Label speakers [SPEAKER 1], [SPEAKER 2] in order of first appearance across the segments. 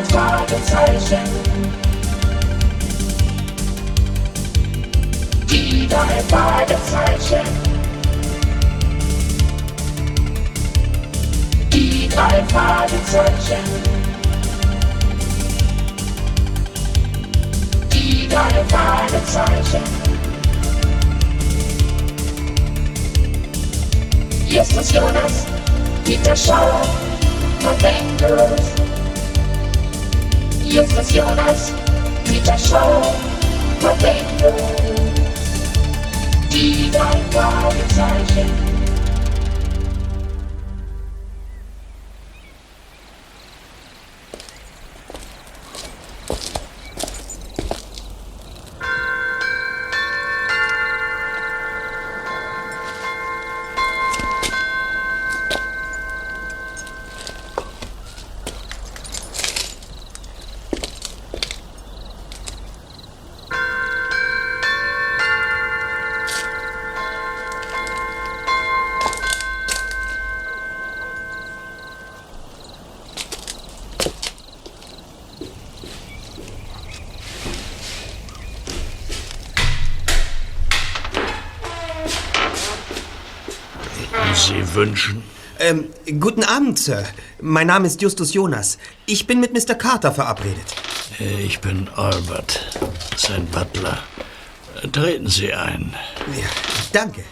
[SPEAKER 1] drei Fragezeichen. Die drei Fragezeichen. Die drei Fragezeichen. Die drei Fragezeichen. Justus Jonas, Peter Schauer, November. Justus Jonas, Peter Schauer, November. Die drei Fragezeichen.
[SPEAKER 2] Abend, Sir. Mein Name ist Justus Jonas. Ich bin mit Mr. Carter verabredet.
[SPEAKER 3] Ich bin Albert, sein Butler. Treten Sie ein.
[SPEAKER 2] Ja, danke.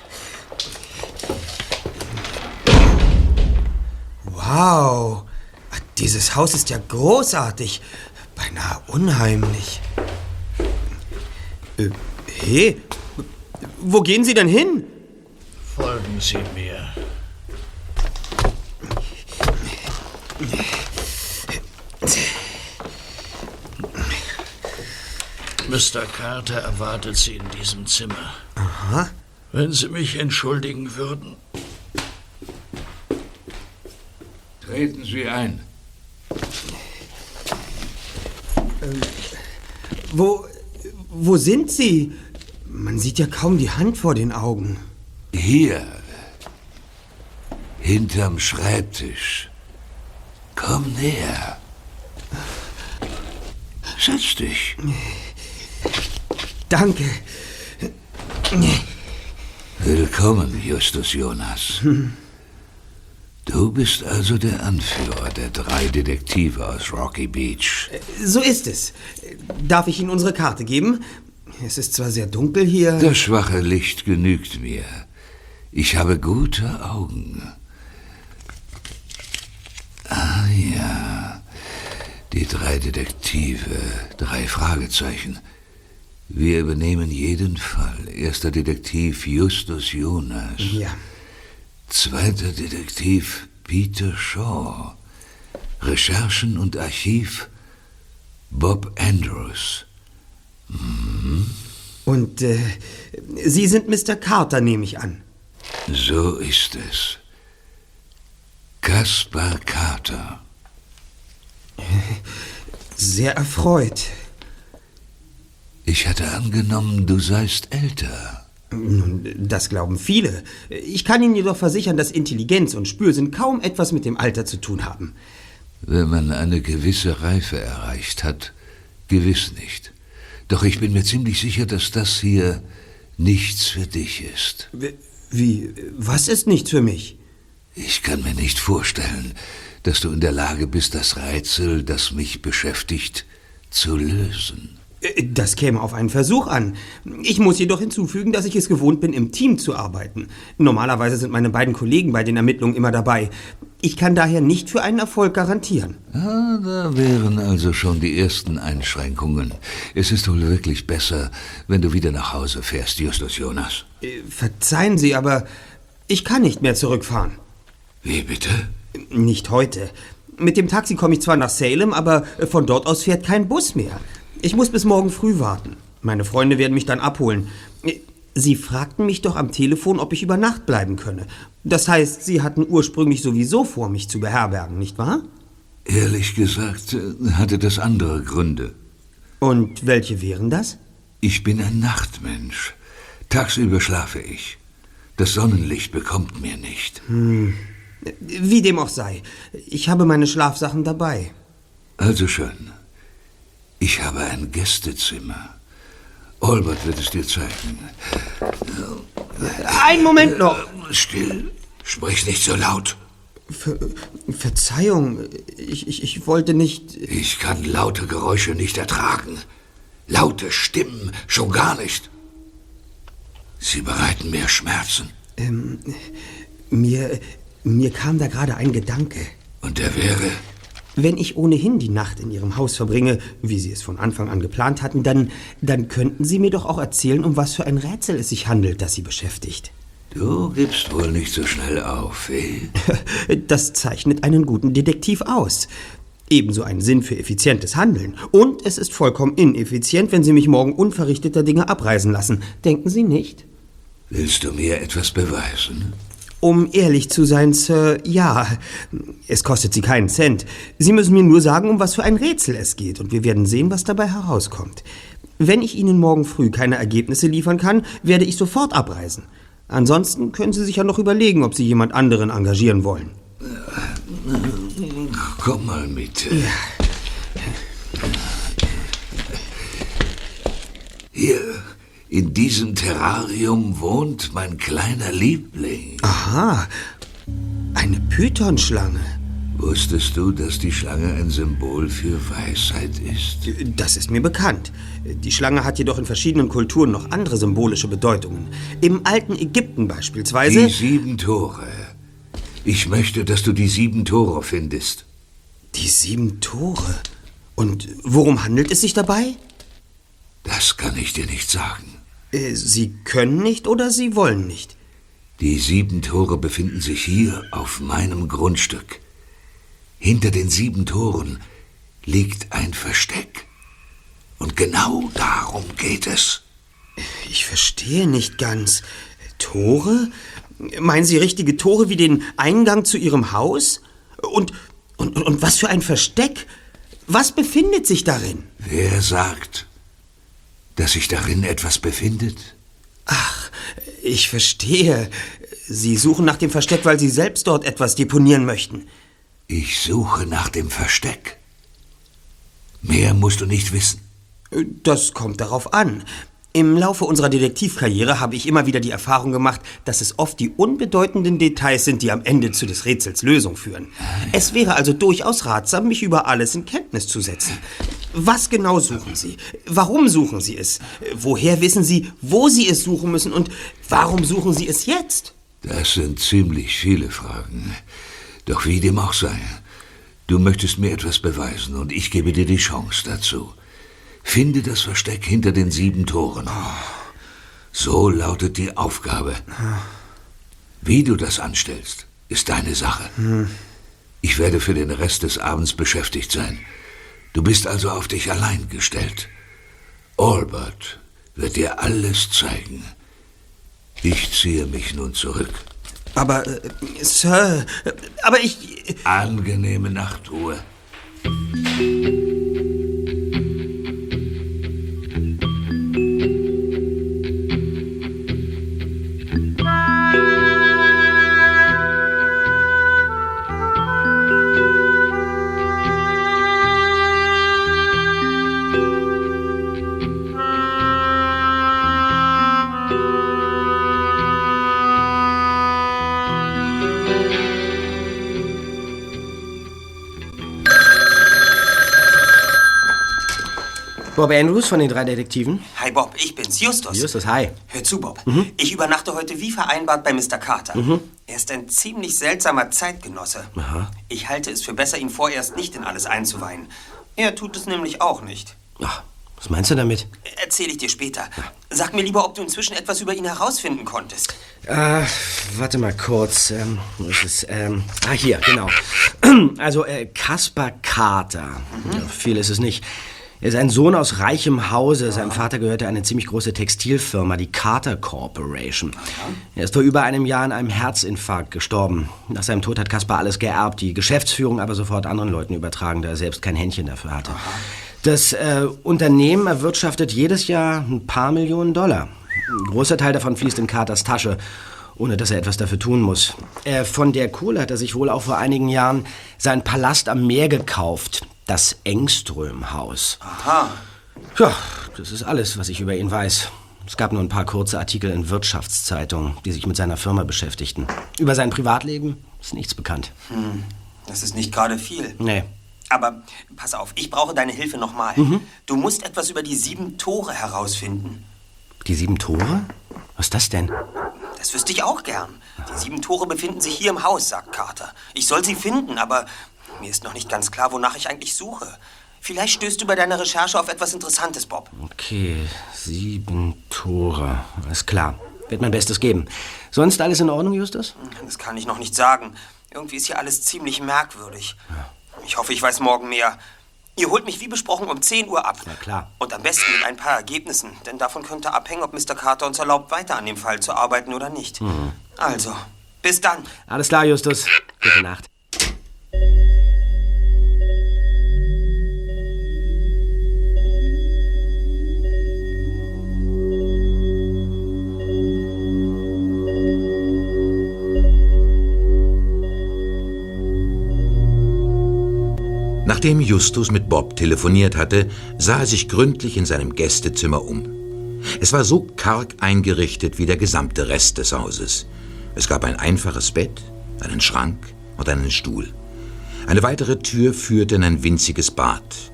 [SPEAKER 2] Wow. Dieses Haus ist ja großartig. Beinahe unheimlich. Äh, hey, wo gehen Sie denn hin?
[SPEAKER 3] Folgen Sie mir. Mr. Carter erwartet Sie in diesem Zimmer.
[SPEAKER 2] Aha.
[SPEAKER 3] Wenn Sie mich entschuldigen würden.
[SPEAKER 4] Treten Sie ein.
[SPEAKER 2] Wo, wo sind Sie? Man sieht ja kaum die Hand vor den Augen.
[SPEAKER 4] Hier. Hinterm Schreibtisch. Komm näher. Setz dich.
[SPEAKER 2] Danke.
[SPEAKER 4] Willkommen, Justus Jonas. Du bist also der Anführer der drei Detektive aus Rocky Beach.
[SPEAKER 2] So ist es. Darf ich Ihnen unsere Karte geben? Es ist zwar sehr dunkel hier.
[SPEAKER 4] Das schwache Licht genügt mir. Ich habe gute Augen. Ah ja, die drei Detektive, drei Fragezeichen. Wir übernehmen jeden Fall. Erster Detektiv Justus Jonas.
[SPEAKER 2] Ja.
[SPEAKER 4] Zweiter Detektiv Peter Shaw. Recherchen und Archiv Bob Andrews.
[SPEAKER 2] Und äh, Sie sind Mr. Carter, nehme ich an.
[SPEAKER 4] So ist es. Kaspar Carter.
[SPEAKER 2] Sehr erfreut.
[SPEAKER 4] Ich hatte angenommen, du seist älter.
[SPEAKER 2] Nun, das glauben viele. Ich kann Ihnen jedoch versichern, dass Intelligenz und Spürsinn kaum etwas mit dem Alter zu tun haben.
[SPEAKER 4] Wenn man eine gewisse Reife erreicht hat, gewiss nicht. Doch ich bin mir ziemlich sicher, dass das hier nichts für dich ist.
[SPEAKER 2] Wie- Wie? Was ist nichts für mich?
[SPEAKER 4] Ich kann mir nicht vorstellen, dass du in der Lage bist, das Rätsel, das mich beschäftigt, zu lösen.
[SPEAKER 2] Äh, Das käme auf einen Versuch an. Ich muss jedoch hinzufügen, dass ich es gewohnt bin, im Team zu arbeiten. Normalerweise sind meine beiden Kollegen bei den Ermittlungen immer dabei. Ich kann daher nicht für einen Erfolg garantieren.
[SPEAKER 4] Ah, da wären also schon die ersten Einschränkungen. Es ist wohl wirklich besser, wenn du wieder nach Hause fährst, Justus Jonas.
[SPEAKER 2] Äh, Verzeihen Sie, aber ich kann nicht mehr zurückfahren.
[SPEAKER 4] Wie bitte?
[SPEAKER 2] Nicht heute. Mit dem Taxi komme ich zwar nach Salem, aber äh, von dort aus fährt kein Bus mehr. Ich muss bis morgen früh warten. Meine Freunde werden mich dann abholen. Äh, Sie fragten mich doch am Telefon, ob ich über Nacht bleiben könne. Das heißt, Sie hatten ursprünglich sowieso vor, mich zu beherbergen, nicht wahr?
[SPEAKER 4] Ehrlich gesagt äh, hatte das andere Gründe.
[SPEAKER 2] Und welche wären das?
[SPEAKER 4] Ich bin ein Nachtmensch. Tagsüber schlafe ich. Das Sonnenlicht bekommt mir nicht.
[SPEAKER 2] Wie dem auch sei. Ich habe meine Schlafsachen dabei.
[SPEAKER 4] Also schön. Ich habe ein Gästezimmer. Olbert wird es dir zeigen.
[SPEAKER 2] Einen Moment noch.
[SPEAKER 4] Still. Sprich nicht so laut.
[SPEAKER 2] Ver Verzeihung, ich, ich, ich wollte nicht.
[SPEAKER 4] Ich kann laute Geräusche nicht ertragen. Laute Stimmen schon gar nicht. Sie bereiten mir Schmerzen.
[SPEAKER 2] Ähm, mir, mir kam da gerade ein Gedanke.
[SPEAKER 4] Und der wäre.
[SPEAKER 2] Wenn ich ohnehin die Nacht in Ihrem Haus verbringe, wie Sie es von Anfang an geplant hatten, dann, dann könnten Sie mir doch auch erzählen, um was für ein Rätsel es sich handelt, das Sie beschäftigt.
[SPEAKER 4] Du gibst wohl nicht so schnell auf, eh?
[SPEAKER 2] Das zeichnet einen guten Detektiv aus. Ebenso ein Sinn für effizientes Handeln. Und es ist vollkommen ineffizient, wenn Sie mich morgen unverrichteter Dinge abreisen lassen. Denken Sie nicht?
[SPEAKER 4] Willst du mir etwas beweisen?
[SPEAKER 2] Um ehrlich zu sein, Sir, ja. Es kostet Sie keinen Cent. Sie müssen mir nur sagen, um was für ein Rätsel es geht, und wir werden sehen, was dabei herauskommt. Wenn ich Ihnen morgen früh keine Ergebnisse liefern kann, werde ich sofort abreisen. Ansonsten können Sie sich ja noch überlegen, ob Sie jemand anderen engagieren wollen.
[SPEAKER 4] Komm mal mit. Hier, in diesem Terrarium wohnt mein kleiner Liebling.
[SPEAKER 2] Aha, eine Pythonschlange.
[SPEAKER 4] Wusstest du, dass die Schlange ein Symbol für Weisheit ist?
[SPEAKER 2] Das ist mir bekannt. Die Schlange hat jedoch in verschiedenen Kulturen noch andere symbolische Bedeutungen. Im alten Ägypten beispielsweise.
[SPEAKER 4] Die sieben Tore. Ich möchte, dass du die sieben Tore findest.
[SPEAKER 2] Die sieben Tore. Und worum handelt es sich dabei?
[SPEAKER 4] Das kann ich dir nicht sagen.
[SPEAKER 2] Äh, Sie können nicht oder Sie wollen nicht.
[SPEAKER 4] Die sieben Tore befinden sich hier auf meinem Grundstück. Hinter den sieben Toren liegt ein Versteck. Und genau darum geht es.
[SPEAKER 2] Ich verstehe nicht ganz. Tore? Meinen Sie richtige Tore wie den Eingang zu Ihrem Haus? Und, und, und was für ein Versteck? Was befindet sich darin?
[SPEAKER 4] Wer sagt, dass sich darin etwas befindet?
[SPEAKER 2] Ach, ich verstehe. Sie suchen nach dem Versteck, weil Sie selbst dort etwas deponieren möchten.
[SPEAKER 4] Ich suche nach dem Versteck. Mehr musst du nicht wissen.
[SPEAKER 2] Das kommt darauf an. Im Laufe unserer Detektivkarriere habe ich immer wieder die Erfahrung gemacht, dass es oft die unbedeutenden Details sind, die am Ende zu des Rätsels Lösung führen. Es wäre also durchaus ratsam, mich über alles in Kenntnis zu setzen. Was genau suchen Sie? Warum suchen Sie es? Woher wissen Sie, wo Sie es suchen müssen? Und warum suchen Sie es jetzt?
[SPEAKER 4] Das sind ziemlich viele Fragen. Doch wie dem auch sei, du möchtest mir etwas beweisen und ich gebe dir die Chance dazu. Finde das Versteck hinter den sieben Toren. So lautet die Aufgabe. Wie du das anstellst, ist deine Sache. Ich werde für den Rest des Abends beschäftigt sein. Du bist also auf dich allein gestellt. Albert wird dir alles zeigen. Ich ziehe mich nun zurück.
[SPEAKER 2] Aber, äh, Sir, äh, aber ich...
[SPEAKER 4] Angenehme Nachtruhe.
[SPEAKER 5] Bob Andrews von den drei Detektiven.
[SPEAKER 2] Hi Bob, ich bin's, Justus.
[SPEAKER 5] Justus, hi.
[SPEAKER 2] Hör zu, Bob. Ich übernachte heute wie vereinbart bei Mr. Carter. Er ist ein ziemlich seltsamer Zeitgenosse. Ich halte es für besser, ihn vorerst nicht in alles einzuweihen. Er tut es nämlich auch nicht.
[SPEAKER 5] Ach, was meinst du damit?
[SPEAKER 2] Erzähle ich dir später. Sag mir lieber, ob du inzwischen etwas über ihn herausfinden konntest.
[SPEAKER 5] Äh, warte mal kurz. Ähm, wo ist es? Ähm, ah, hier, genau. Also, äh, Kaspar Carter. Ja, viel ist es nicht. Er ist ein Sohn aus reichem Hause. Seinem Vater gehörte eine ziemlich große Textilfirma, die Carter Corporation. Er ist vor über einem Jahr an einem Herzinfarkt gestorben. Nach seinem Tod hat Kaspar alles geerbt, die Geschäftsführung aber sofort anderen Leuten übertragen, da er selbst kein Händchen dafür hatte. Das äh, Unternehmen erwirtschaftet jedes Jahr ein paar Millionen Dollar. Ein großer Teil davon fließt in Carters Tasche, ohne dass er etwas dafür tun muss. Äh, von der Kohle hat er sich wohl auch vor einigen Jahren seinen Palast am Meer gekauft. Das Engström-Haus.
[SPEAKER 2] Aha.
[SPEAKER 5] Ja, das ist alles, was ich über ihn weiß. Es gab nur ein paar kurze Artikel in Wirtschaftszeitungen, die sich mit seiner Firma beschäftigten. Über sein Privatleben ist nichts bekannt.
[SPEAKER 2] Das ist nicht gerade viel.
[SPEAKER 5] Nee.
[SPEAKER 2] Aber pass auf, ich brauche deine Hilfe nochmal. Du musst etwas über die sieben Tore herausfinden.
[SPEAKER 5] Die sieben Tore? Was ist das denn?
[SPEAKER 2] Das wüsste ich auch gern. Die sieben Tore befinden sich hier im Haus, sagt Carter. Ich soll sie finden, aber mir ist noch nicht ganz klar, wonach ich eigentlich suche. Vielleicht stößt du bei deiner Recherche auf etwas Interessantes, Bob.
[SPEAKER 5] Okay, sieben Tore. Alles klar. Wird mein Bestes geben. Sonst alles in Ordnung, Justus?
[SPEAKER 2] Das kann ich noch nicht sagen. Irgendwie ist hier alles ziemlich merkwürdig. Ich hoffe, ich weiß morgen mehr. Ihr holt mich wie besprochen um 10 Uhr ab.
[SPEAKER 5] Na klar.
[SPEAKER 2] Und am besten mit ein paar Ergebnissen, denn davon könnte abhängen, ob Mr. Carter uns erlaubt, weiter an dem Fall zu arbeiten oder nicht. Also, bis dann.
[SPEAKER 5] Alles klar, Justus. Gute Nacht.
[SPEAKER 6] Nachdem Justus mit Bob telefoniert hatte, sah er sich gründlich in seinem Gästezimmer um. Es war so karg eingerichtet wie der gesamte Rest des Hauses. Es gab ein einfaches Bett, einen Schrank und einen Stuhl. Eine weitere Tür führte in ein winziges Bad.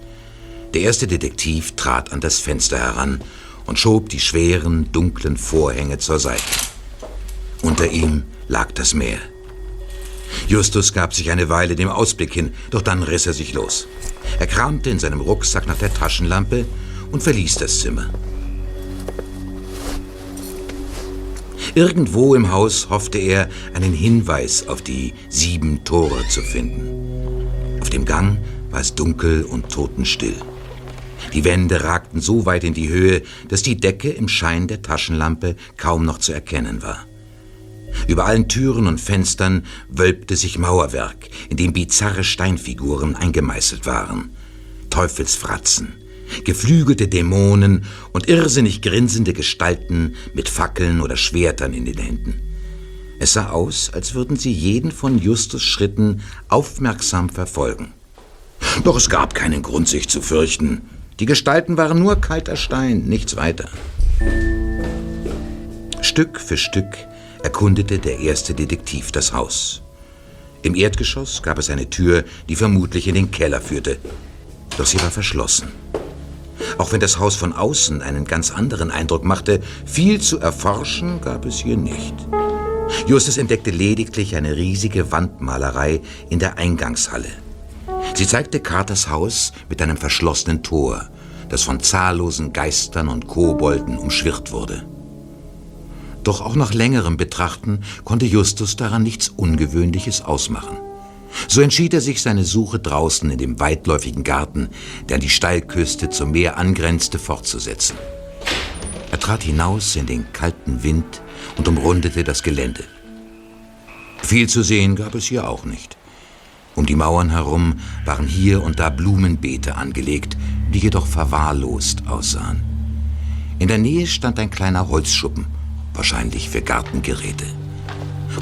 [SPEAKER 6] Der erste Detektiv trat an das Fenster heran und schob die schweren, dunklen Vorhänge zur Seite. Unter ihm lag das Meer. Justus gab sich eine Weile dem Ausblick hin, doch dann riss er sich los. Er kramte in seinem Rucksack nach der Taschenlampe und verließ das Zimmer. Irgendwo im Haus hoffte er, einen Hinweis auf die sieben Tore zu finden. Auf dem Gang war es dunkel und totenstill. Die Wände ragten so weit in die Höhe, dass die Decke im Schein der Taschenlampe kaum noch zu erkennen war. Über allen Türen und Fenstern wölbte sich Mauerwerk, in dem bizarre Steinfiguren eingemeißelt waren. Teufelsfratzen, geflügelte Dämonen und irrsinnig grinsende Gestalten mit Fackeln oder Schwertern in den Händen. Es sah aus, als würden sie jeden von Justus Schritten aufmerksam verfolgen. Doch es gab keinen Grund, sich zu fürchten. Die Gestalten waren nur kalter Stein, nichts weiter. Stück für Stück erkundete der erste Detektiv das Haus. Im Erdgeschoss gab es eine Tür, die vermutlich in den Keller führte. Doch sie war verschlossen. Auch wenn das Haus von außen einen ganz anderen Eindruck machte, viel zu erforschen gab es hier nicht. Justus entdeckte lediglich eine riesige Wandmalerei in der Eingangshalle. Sie zeigte Carters Haus mit einem verschlossenen Tor, das von zahllosen Geistern und Kobolden umschwirrt wurde. Doch auch nach längerem Betrachten konnte Justus daran nichts Ungewöhnliches ausmachen. So entschied er sich, seine Suche draußen in dem weitläufigen Garten, der an die Steilküste zum Meer angrenzte, fortzusetzen. Er trat hinaus in den kalten Wind und umrundete das Gelände. Viel zu sehen gab es hier auch nicht. Um die Mauern herum waren hier und da Blumenbeete angelegt, die jedoch verwahrlost aussahen. In der Nähe stand ein kleiner Holzschuppen, wahrscheinlich für Gartengeräte.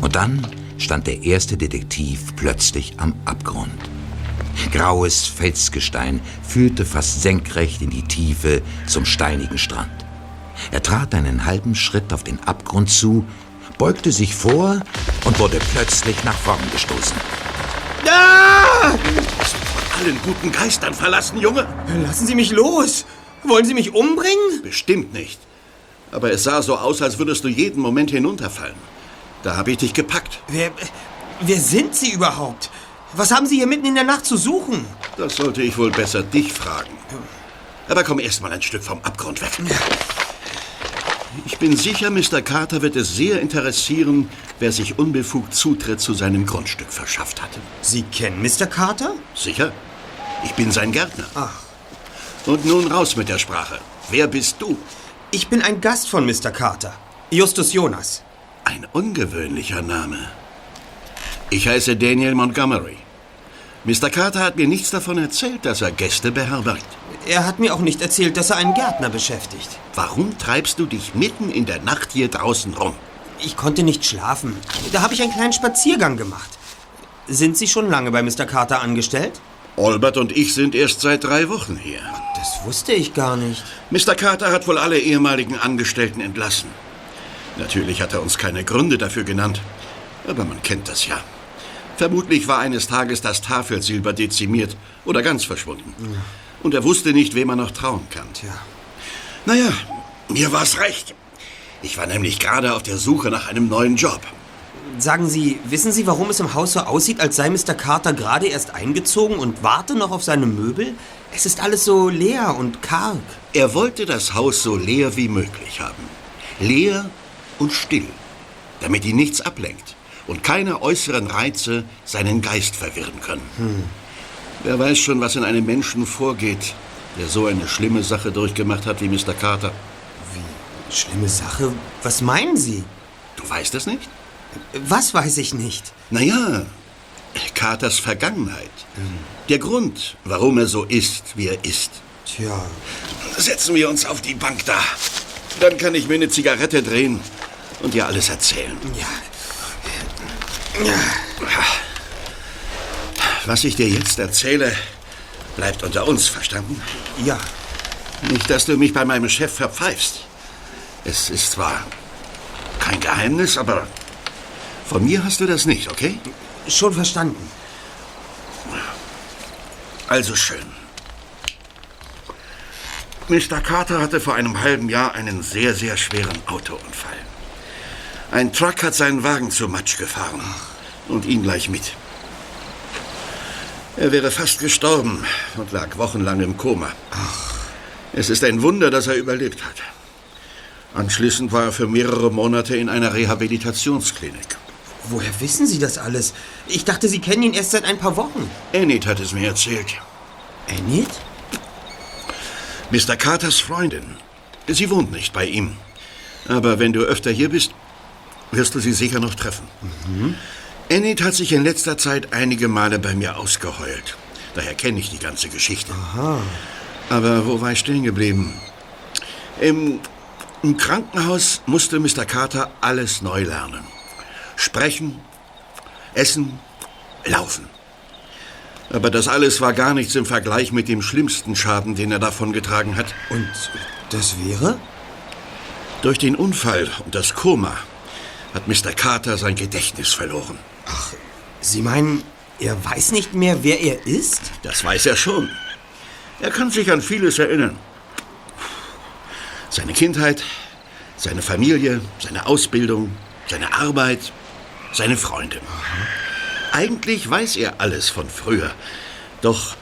[SPEAKER 6] Und dann stand der erste Detektiv plötzlich am Abgrund. Graues Felsgestein führte fast senkrecht in die Tiefe zum steinigen Strand. Er trat einen halben Schritt auf den Abgrund zu, beugte sich vor und wurde plötzlich nach vorn gestoßen.
[SPEAKER 7] Allen guten Geistern verlassen, Junge?
[SPEAKER 2] Lassen Sie mich los! Wollen Sie mich umbringen?
[SPEAKER 7] Bestimmt nicht. Aber es sah so aus, als würdest du jeden Moment hinunterfallen. Da habe ich dich gepackt.
[SPEAKER 2] Wer, wer sind Sie überhaupt? Was haben Sie hier mitten in der Nacht zu suchen?
[SPEAKER 7] Das sollte ich wohl besser dich fragen. Aber komm erst mal ein Stück vom Abgrund weg. Ich bin sicher, Mr. Carter wird es sehr interessieren, wer sich unbefugt Zutritt zu seinem Grundstück verschafft hatte.
[SPEAKER 2] Sie kennen Mr. Carter?
[SPEAKER 7] Sicher? Ich bin sein Gärtner.
[SPEAKER 2] Ach.
[SPEAKER 7] Und nun raus mit der Sprache. Wer bist du?
[SPEAKER 2] Ich bin ein Gast von Mr. Carter. Justus Jonas.
[SPEAKER 7] Ein ungewöhnlicher Name. Ich heiße Daniel Montgomery. Mr. Carter hat mir nichts davon erzählt, dass er Gäste beherbergt.
[SPEAKER 2] Er hat mir auch nicht erzählt, dass er einen Gärtner beschäftigt.
[SPEAKER 7] Warum treibst du dich mitten in der Nacht hier draußen rum?
[SPEAKER 2] Ich konnte nicht schlafen. Da habe ich einen kleinen Spaziergang gemacht. Sind Sie schon lange bei Mr. Carter angestellt?
[SPEAKER 7] Albert und ich sind erst seit drei Wochen hier.
[SPEAKER 2] Das wusste ich gar nicht.
[SPEAKER 7] Mr. Carter hat wohl alle ehemaligen Angestellten entlassen. Natürlich hat er uns keine Gründe dafür genannt, aber man kennt das ja. Vermutlich war eines Tages das Tafelsilber dezimiert oder ganz verschwunden. Und er wusste nicht, wem er noch trauen kann.
[SPEAKER 2] Tja.
[SPEAKER 7] Naja, mir war's recht. Ich war nämlich gerade auf der Suche nach einem neuen Job.
[SPEAKER 2] Sagen Sie, wissen Sie, warum es im Haus so aussieht, als sei Mr. Carter gerade erst eingezogen und warte noch auf seine Möbel? Es ist alles so leer und karg.
[SPEAKER 7] Er wollte das Haus so leer wie möglich haben. Leer und still, damit ihn nichts ablenkt und keine äußeren Reize seinen Geist verwirren können. Wer weiß schon, was in einem Menschen vorgeht, der so eine schlimme Sache durchgemacht hat wie Mr. Carter.
[SPEAKER 2] Schlimme Sache. Was meinen Sie?
[SPEAKER 7] Du weißt es nicht?
[SPEAKER 2] Was weiß ich nicht?
[SPEAKER 7] Naja, Carters Vergangenheit. Der Grund, warum er so ist, wie er ist.
[SPEAKER 2] Tja,
[SPEAKER 7] Setzen wir uns auf die Bank da. Dann kann ich mir eine Zigarette drehen und dir alles erzählen.
[SPEAKER 2] ja.
[SPEAKER 7] Was ich dir jetzt erzähle, bleibt unter uns, verstanden?
[SPEAKER 2] Ja,
[SPEAKER 7] Nicht, dass du mich bei meinem Chef verpfeifst. Es ist zwar kein Geheimnis, aber von mir hast du das nicht, okay?
[SPEAKER 2] schon verstanden.
[SPEAKER 7] Also schön. Mr. Carter hatte vor einem halben Jahr einen sehr, sehr schweren Autounfall. Ein Truck hat seinen Wagen zu Matsch gefahren und ihn gleich mit. Er wäre fast gestorben und lag wochenlang im Koma. Es ist ein Wunder, dass er überlebt hat. Anschließend war er für mehrere Monate in einer Rehabilitationsklinik.
[SPEAKER 2] Woher wissen Sie das alles? Ich dachte, Sie kennen ihn erst seit ein paar Wochen.
[SPEAKER 7] Enid hat es mir erzählt.
[SPEAKER 2] Enid?
[SPEAKER 7] Mr. Carters Freundin. Sie wohnt nicht bei ihm. Aber wenn du öfter hier bist, wirst du sie sicher noch treffen. Enid hat sich in letzter Zeit einige Male bei mir ausgeheult. Daher kenne ich die ganze Geschichte. Aber wo war ich stehen geblieben? Im, Im Krankenhaus musste Mr. Carter alles neu lernen. Sprechen, essen, laufen. Aber das alles war gar nichts im Vergleich mit dem schlimmsten Schaden, den er davongetragen hat.
[SPEAKER 2] Und das wäre?
[SPEAKER 7] Durch den Unfall und das Koma hat Mr. Carter sein Gedächtnis verloren.
[SPEAKER 2] Sie meinen, er weiß nicht mehr, wer er ist?
[SPEAKER 7] Das weiß er schon. Er kann sich an vieles erinnern. Seine Kindheit, seine Familie, seine Ausbildung, seine Arbeit, seine Freunde. Eigentlich weiß er alles von früher. Doch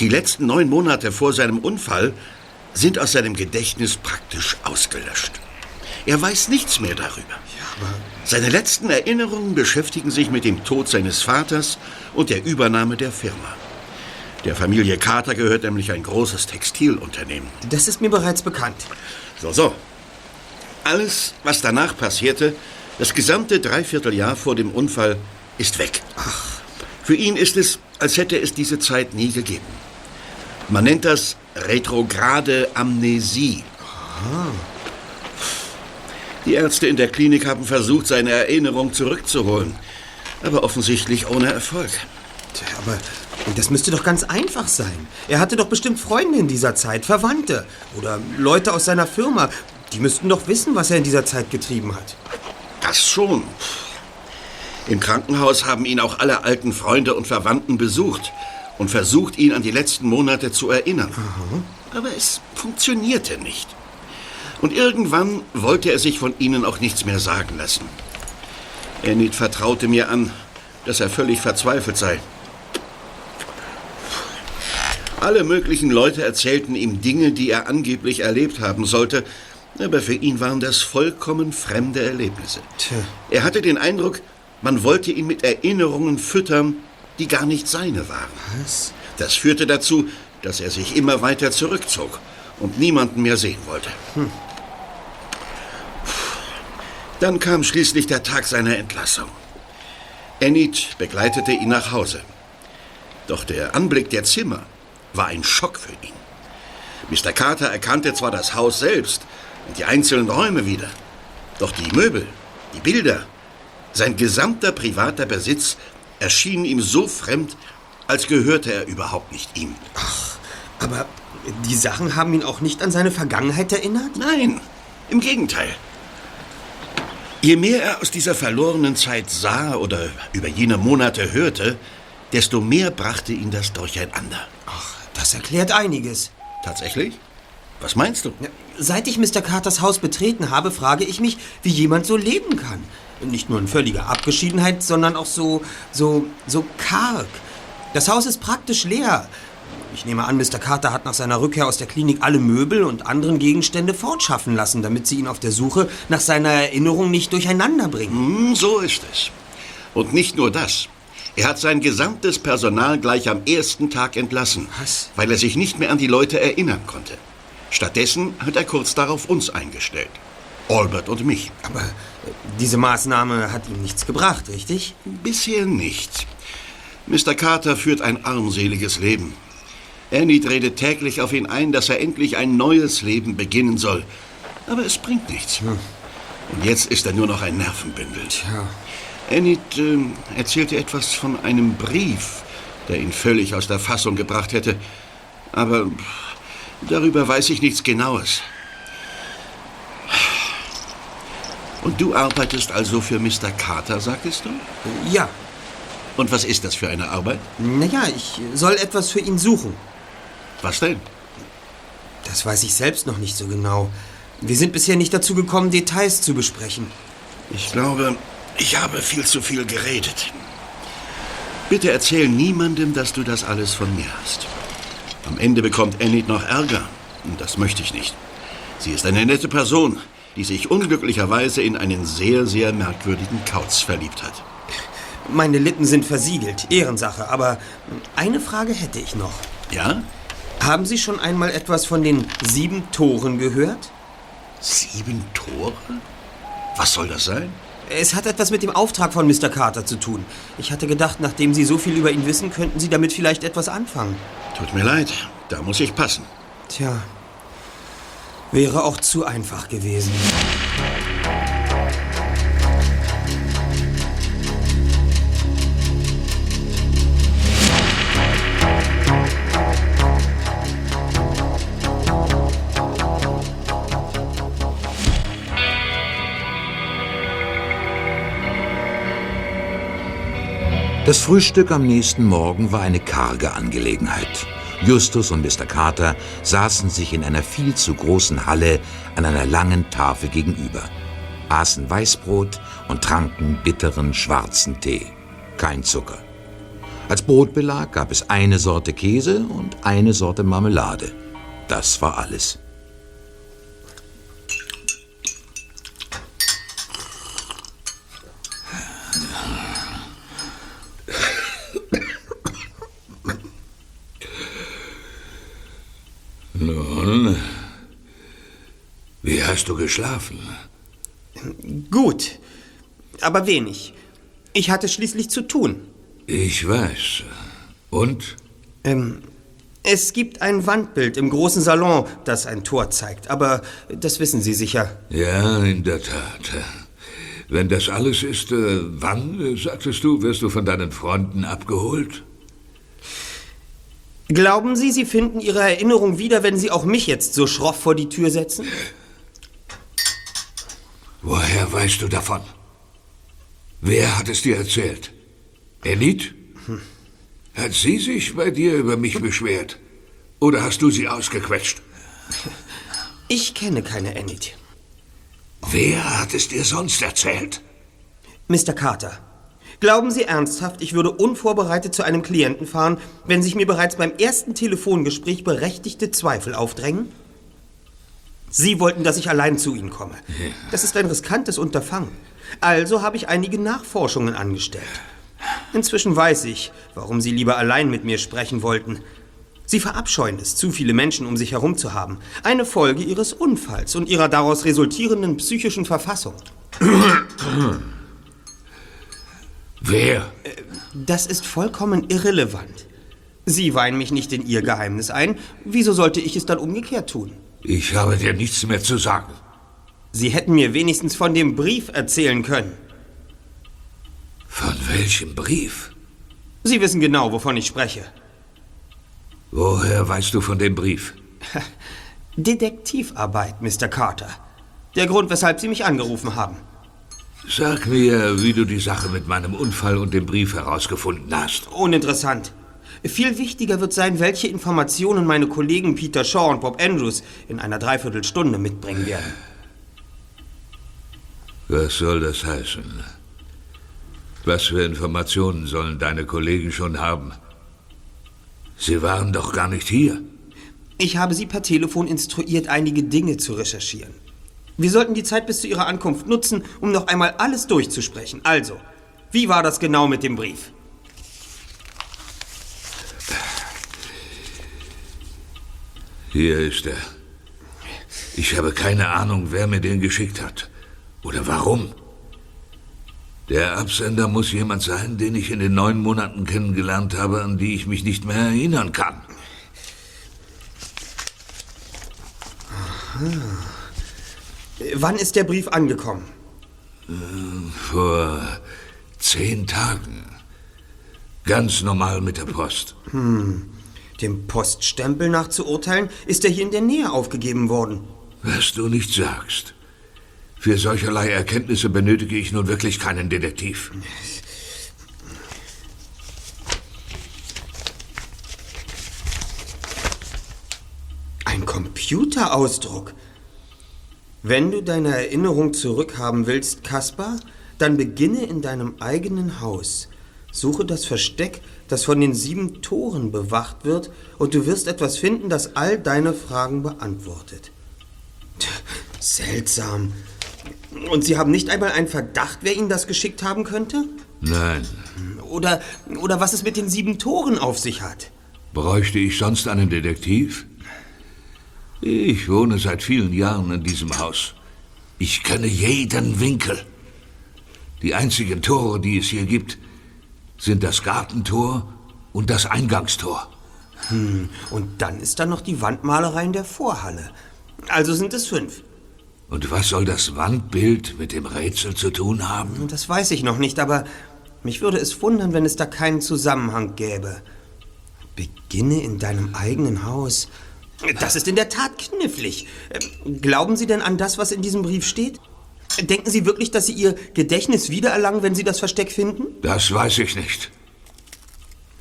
[SPEAKER 7] die letzten neun Monate vor seinem Unfall sind aus seinem Gedächtnis praktisch ausgelöscht. Er weiß nichts mehr darüber. Seine letzten Erinnerungen beschäftigen sich mit dem Tod seines Vaters und der Übernahme der Firma. Der Familie Carter gehört nämlich ein großes Textilunternehmen.
[SPEAKER 2] Das ist mir bereits bekannt.
[SPEAKER 7] So, so. Alles, was danach passierte, das gesamte Dreivierteljahr vor dem Unfall, ist weg. Ach. Für ihn ist es, als hätte es diese Zeit nie gegeben. Man nennt das retrograde Amnesie. Die Ärzte in der Klinik haben versucht, seine Erinnerung zurückzuholen. Aber offensichtlich ohne Erfolg.
[SPEAKER 2] Tja, aber das müsste doch ganz einfach sein. Er hatte doch bestimmt Freunde in dieser Zeit, Verwandte oder Leute aus seiner Firma. Die müssten doch wissen, was er in dieser Zeit getrieben hat.
[SPEAKER 7] Das schon. Im Krankenhaus haben ihn auch alle alten Freunde und Verwandten besucht und versucht, ihn an die letzten Monate zu erinnern. Aber es funktionierte nicht. Und irgendwann wollte er sich von ihnen auch nichts mehr sagen lassen. Enid vertraute mir an, dass er völlig verzweifelt sei. Alle möglichen Leute erzählten ihm Dinge, die er angeblich erlebt haben sollte, aber für ihn waren das vollkommen fremde Erlebnisse.
[SPEAKER 2] Tja.
[SPEAKER 7] Er hatte den Eindruck, man wollte ihn mit Erinnerungen füttern, die gar nicht seine waren.
[SPEAKER 2] Was?
[SPEAKER 7] Das führte dazu, dass er sich immer weiter zurückzog und niemanden mehr sehen wollte. Dann kam schließlich der Tag seiner Entlassung. Enid begleitete ihn nach Hause. Doch der Anblick der Zimmer war ein Schock für ihn. Mr. Carter erkannte zwar das Haus selbst und die einzelnen Räume wieder, doch die Möbel, die Bilder, sein gesamter privater Besitz erschienen ihm so fremd, als gehörte er überhaupt nicht ihm.
[SPEAKER 2] Aber die Sachen haben ihn auch nicht an seine Vergangenheit erinnert?
[SPEAKER 7] Nein, im Gegenteil. Je mehr er aus dieser verlorenen Zeit sah oder über jene Monate hörte, desto mehr brachte ihn das durcheinander.
[SPEAKER 2] Das erklärt einiges.
[SPEAKER 7] Tatsächlich? Was meinst du?
[SPEAKER 2] Seit ich Mr. Carters Haus betreten habe, frage ich mich, wie jemand so leben kann. Nicht nur in völliger Abgeschiedenheit, sondern auch so, so, so karg. Das Haus ist praktisch leer. Ich nehme an, Mr. Carter hat nach seiner Rückkehr aus der Klinik alle Möbel und anderen Gegenstände fortschaffen lassen, damit sie ihn auf der Suche nach seiner Erinnerung nicht durcheinander bringen.
[SPEAKER 7] Hm, so ist es. Und nicht nur das. Er hat sein gesamtes Personal gleich am ersten Tag entlassen,
[SPEAKER 2] Was?
[SPEAKER 7] weil er sich nicht mehr an die Leute erinnern konnte. Stattdessen hat er kurz darauf uns eingestellt. Albert und mich.
[SPEAKER 2] Aber äh, diese Maßnahme hat ihm nichts gebracht, richtig?
[SPEAKER 7] Bisher nicht. Mr. Carter führt ein armseliges Leben. Enid redet täglich auf ihn ein, dass er endlich ein neues Leben beginnen soll. Aber es bringt nichts. Und jetzt ist er nur noch ein Nervenbündel.
[SPEAKER 2] Tja.
[SPEAKER 7] Enid ähm, erzählte etwas von einem Brief, der ihn völlig aus der Fassung gebracht hätte. Aber darüber weiß ich nichts Genaues. Und du arbeitest also für Mr. Carter, sagtest du?
[SPEAKER 2] Ja.
[SPEAKER 7] Und was ist das für eine Arbeit?
[SPEAKER 2] Naja, ich soll etwas für ihn suchen.
[SPEAKER 7] Was denn?
[SPEAKER 2] Das weiß ich selbst noch nicht so genau. Wir sind bisher nicht dazu gekommen, Details zu besprechen.
[SPEAKER 7] Ich glaube, ich habe viel zu viel geredet. Bitte erzähl niemandem, dass du das alles von mir hast. Am Ende bekommt Enid noch Ärger. Und das möchte ich nicht. Sie ist eine nette Person, die sich unglücklicherweise in einen sehr, sehr merkwürdigen Kauz verliebt hat.
[SPEAKER 2] Meine Lippen sind versiegelt, Ehrensache, aber eine Frage hätte ich noch.
[SPEAKER 7] Ja?
[SPEAKER 2] Haben Sie schon einmal etwas von den sieben Toren gehört?
[SPEAKER 7] Sieben Tore? Was soll das sein?
[SPEAKER 2] Es hat etwas mit dem Auftrag von Mr. Carter zu tun. Ich hatte gedacht, nachdem Sie so viel über ihn wissen, könnten Sie damit vielleicht etwas anfangen.
[SPEAKER 7] Tut mir leid, da muss ich passen.
[SPEAKER 2] Tja, wäre auch zu einfach gewesen.
[SPEAKER 6] Das Frühstück am nächsten Morgen war eine karge Angelegenheit. Justus und Mr. Carter saßen sich in einer viel zu großen Halle an einer langen Tafel gegenüber, aßen Weißbrot und tranken bitteren schwarzen Tee. Kein Zucker. Als Brotbelag gab es eine Sorte Käse und eine Sorte Marmelade. Das war alles.
[SPEAKER 4] Nun, wie hast du geschlafen?
[SPEAKER 2] Gut, aber wenig. Ich hatte schließlich zu tun.
[SPEAKER 4] Ich weiß. Und?
[SPEAKER 2] Ähm, es gibt ein Wandbild im großen Salon, das ein Tor zeigt, aber das wissen Sie sicher.
[SPEAKER 4] Ja, in der Tat. Wenn das alles ist, äh, wann, äh, sagtest du, wirst du von deinen Freunden abgeholt?
[SPEAKER 2] Glauben Sie, Sie finden Ihre Erinnerung wieder, wenn Sie auch mich jetzt so schroff vor die Tür setzen?
[SPEAKER 4] Woher weißt du davon? Wer hat es dir erzählt? Enid? Hat sie sich bei dir über mich beschwert? Oder hast du sie ausgequetscht?
[SPEAKER 2] Ich kenne keine Enid.
[SPEAKER 4] Wer hat es dir sonst erzählt?
[SPEAKER 2] Mr. Carter, glauben Sie ernsthaft, ich würde unvorbereitet zu einem Klienten fahren, wenn sich mir bereits beim ersten Telefongespräch berechtigte Zweifel aufdrängen? Sie wollten, dass ich allein zu Ihnen komme. Das ist ein riskantes Unterfangen. Also habe ich einige Nachforschungen angestellt. Inzwischen weiß ich, warum Sie lieber allein mit mir sprechen wollten. Sie verabscheuen es, zu viele Menschen um sich herum zu haben. Eine Folge Ihres Unfalls und Ihrer daraus resultierenden psychischen Verfassung.
[SPEAKER 4] Wer?
[SPEAKER 2] Das ist vollkommen irrelevant. Sie weihen mich nicht in Ihr Geheimnis ein. Wieso sollte ich es dann umgekehrt tun?
[SPEAKER 4] Ich habe dir nichts mehr zu sagen.
[SPEAKER 2] Sie hätten mir wenigstens von dem Brief erzählen können.
[SPEAKER 4] Von welchem Brief?
[SPEAKER 2] Sie wissen genau, wovon ich spreche.
[SPEAKER 4] Woher weißt du von dem Brief?
[SPEAKER 2] Detektivarbeit, Mr. Carter. Der Grund, weshalb Sie mich angerufen haben.
[SPEAKER 4] Sag mir, wie du die Sache mit meinem Unfall und dem Brief herausgefunden hast.
[SPEAKER 2] Uninteressant. Viel wichtiger wird sein, welche Informationen meine Kollegen Peter Shaw und Bob Andrews in einer Dreiviertelstunde mitbringen werden.
[SPEAKER 4] Was soll das heißen? Was für Informationen sollen deine Kollegen schon haben? Sie waren doch gar nicht hier.
[SPEAKER 2] Ich habe Sie per Telefon instruiert, einige Dinge zu recherchieren. Wir sollten die Zeit bis zu Ihrer Ankunft nutzen, um noch einmal alles durchzusprechen. Also, wie war das genau mit dem Brief?
[SPEAKER 4] Hier ist er. Ich habe keine Ahnung, wer mir den geschickt hat. Oder warum. Der Absender muss jemand sein, den ich in den neun Monaten kennengelernt habe, an die ich mich nicht mehr erinnern kann.
[SPEAKER 2] Wann ist der Brief angekommen?
[SPEAKER 4] Vor zehn Tagen. Ganz normal mit der Post.
[SPEAKER 2] Dem Poststempel nach zu urteilen, ist er hier in der Nähe aufgegeben worden.
[SPEAKER 4] Was du nicht sagst. Für solcherlei Erkenntnisse benötige ich nun wirklich keinen Detektiv.
[SPEAKER 2] Ein Computerausdruck. Wenn du deine Erinnerung zurückhaben willst, Kaspar, dann beginne in deinem eigenen Haus. Suche das Versteck, das von den sieben Toren bewacht wird, und du wirst etwas finden, das all deine Fragen beantwortet. Seltsam. Und Sie haben nicht einmal einen Verdacht, wer Ihnen das geschickt haben könnte?
[SPEAKER 4] Nein.
[SPEAKER 2] Oder, oder was es mit den sieben Toren auf sich hat?
[SPEAKER 4] Bräuchte ich sonst einen Detektiv? Ich wohne seit vielen Jahren in diesem Haus. Ich kenne jeden Winkel. Die einzigen Tore, die es hier gibt, sind das Gartentor und das Eingangstor.
[SPEAKER 2] Und dann ist da noch die Wandmalerei in der Vorhalle. Also sind es fünf.
[SPEAKER 4] Und was soll das Wandbild mit dem Rätsel zu tun haben?
[SPEAKER 2] Das weiß ich noch nicht, aber mich würde es wundern, wenn es da keinen Zusammenhang gäbe. Beginne in deinem eigenen Haus. Das ist in der Tat knifflig. Ähm, Glauben Sie denn an das, was in diesem Brief steht? Denken Sie wirklich, dass Sie Ihr Gedächtnis wiedererlangen, wenn Sie das Versteck finden?
[SPEAKER 4] Das weiß ich nicht.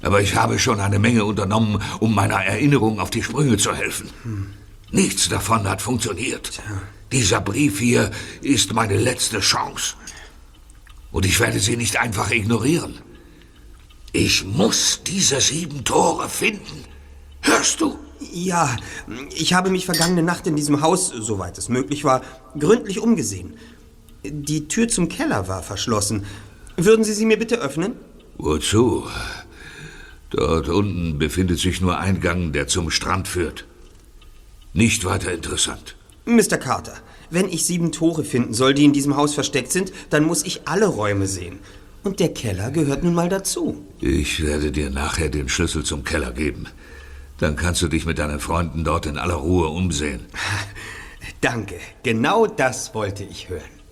[SPEAKER 4] Aber ich habe schon eine Menge unternommen, um meiner Erinnerung auf die Sprünge zu helfen. Nichts davon hat funktioniert. Dieser Brief hier ist meine letzte Chance. Und ich werde sie nicht einfach ignorieren. Ich muss diese sieben Tore finden. Hörst du?
[SPEAKER 2] Ja, ich habe mich vergangene Nacht in diesem Haus, soweit es möglich war, gründlich umgesehen. Die Tür zum Keller war verschlossen. Würden Sie sie mir bitte öffnen?
[SPEAKER 4] Wozu? Dort unten befindet sich nur ein Gang, der zum Strand führt. Nicht weiter interessant.
[SPEAKER 2] Mr. Carter, wenn ich sieben Tore finden soll, die in diesem Haus versteckt sind, dann muss ich alle Räume sehen. Und der Keller gehört nun mal dazu.
[SPEAKER 4] Ich werde dir nachher den Schlüssel zum Keller geben. Dann kannst du dich mit deinen Freunden dort in aller Ruhe umsehen.
[SPEAKER 2] Danke, genau das wollte ich hören.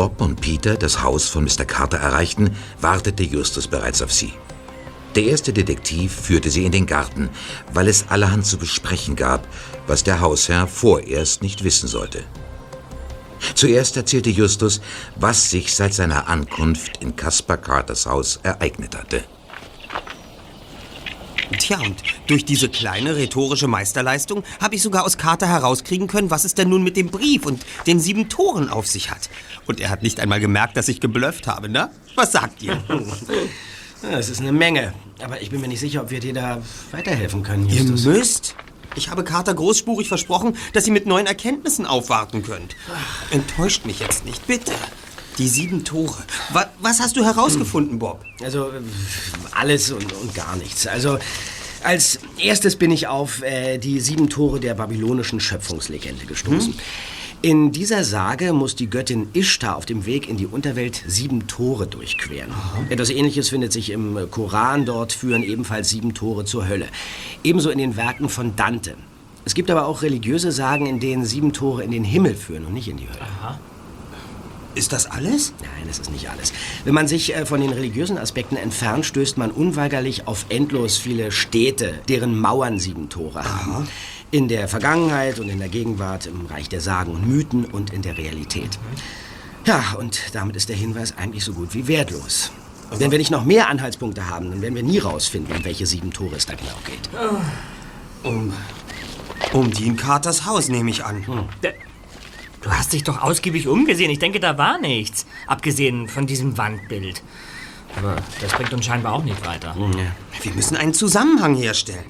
[SPEAKER 6] Bob und Peter das Haus von Mr. Carter erreichten, wartete Justus bereits auf sie. Der erste Detektiv führte sie in den Garten, weil es allerhand zu besprechen gab, was der Hausherr vorerst nicht wissen sollte. Zuerst erzählte Justus, was sich seit seiner Ankunft in Caspar Carters Haus ereignet hatte.
[SPEAKER 2] Tja, und durch diese kleine rhetorische Meisterleistung habe ich sogar aus Carter herauskriegen können, was es denn nun mit dem Brief und den sieben Toren auf sich hat. Und er hat nicht einmal gemerkt, dass ich geblufft habe, ne? Was sagt ihr?
[SPEAKER 5] Es ist eine Menge. Aber ich bin mir nicht sicher, ob wir dir da weiterhelfen können,
[SPEAKER 2] Ihr
[SPEAKER 5] Justus.
[SPEAKER 2] müsst. Ich habe Carter großspurig versprochen, dass ihr mit neuen Erkenntnissen aufwarten könnt. Enttäuscht mich jetzt nicht, bitte. Die sieben Tore. Wa was hast du herausgefunden, Bob?
[SPEAKER 5] Also äh, alles und, und gar nichts. Also als erstes bin ich auf äh, die sieben Tore der babylonischen Schöpfungslegende gestoßen. In dieser Sage muss die Göttin Ishtar auf dem Weg in die Unterwelt sieben Tore durchqueren. Etwas ähnliches findet sich im Koran. Dort führen ebenfalls sieben Tore zur Hölle. Ebenso in den Werken von Dante. Es gibt aber auch religiöse Sagen, in denen sieben Tore in den Himmel führen und nicht in die Hölle.
[SPEAKER 2] Ist das alles?
[SPEAKER 5] Nein, das ist nicht alles. Wenn man sich äh, von den religiösen Aspekten entfernt, stößt man unweigerlich auf endlos viele Städte, deren Mauern sieben Tore haben. In der Vergangenheit und in der Gegenwart, im Reich der Sagen und Mythen und in der Realität. Ja, und damit ist der Hinweis eigentlich so gut wie wertlos. Wenn wir nicht noch mehr Anhaltspunkte haben, dann werden wir nie rausfinden, um welche sieben Tore es da genau geht.
[SPEAKER 2] Um, um Dean Carters Haus, nehme ich an.
[SPEAKER 8] Du hast dich doch ausgiebig umgesehen. Ich denke, da war nichts. Abgesehen von diesem Wandbild. Aber das bringt uns scheinbar auch nicht weiter.
[SPEAKER 2] Wir müssen einen Zusammenhang herstellen.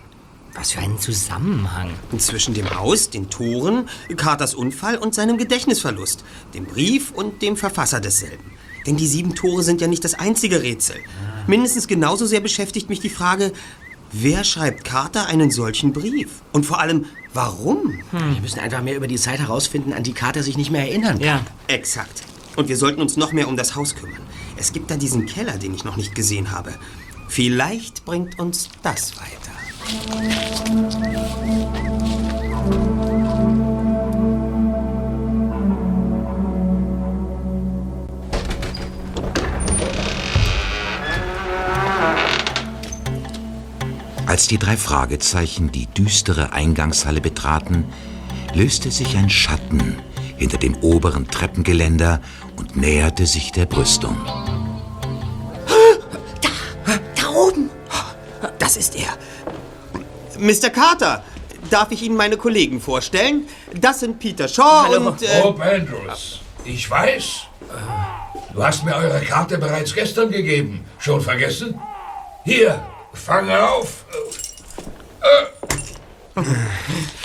[SPEAKER 8] Was für einen Zusammenhang.
[SPEAKER 2] Zwischen dem Haus, den Toren, Carters Unfall und seinem Gedächtnisverlust, dem Brief und dem Verfasser desselben. Denn die sieben Tore sind ja nicht das einzige Rätsel. Mindestens genauso sehr beschäftigt mich die Frage, wer schreibt Carter einen solchen Brief? Und vor allem, warum?
[SPEAKER 5] Wir müssen einfach mehr über die Zeit herausfinden, an die Carter sich nicht mehr erinnern kann.
[SPEAKER 8] Ja.
[SPEAKER 2] Exakt. Und wir sollten uns noch mehr um das Haus kümmern. Es gibt da diesen Keller, den ich noch nicht gesehen habe. Vielleicht bringt uns das weiter.
[SPEAKER 6] Die drei Fragezeichen die düstere Eingangshalle betraten, löste sich ein Schatten hinter dem oberen Treppengeländer und näherte sich der Brüstung.
[SPEAKER 2] Da oben! Das ist er. Mr. Carter, darf ich Ihnen meine Kollegen vorstellen? Das sind Peter Shaw und... Äh,
[SPEAKER 9] Bob Andrews, ich weiß. Du hast mir eure Karte bereits gestern gegeben. Schon vergessen? Hier, fange auf.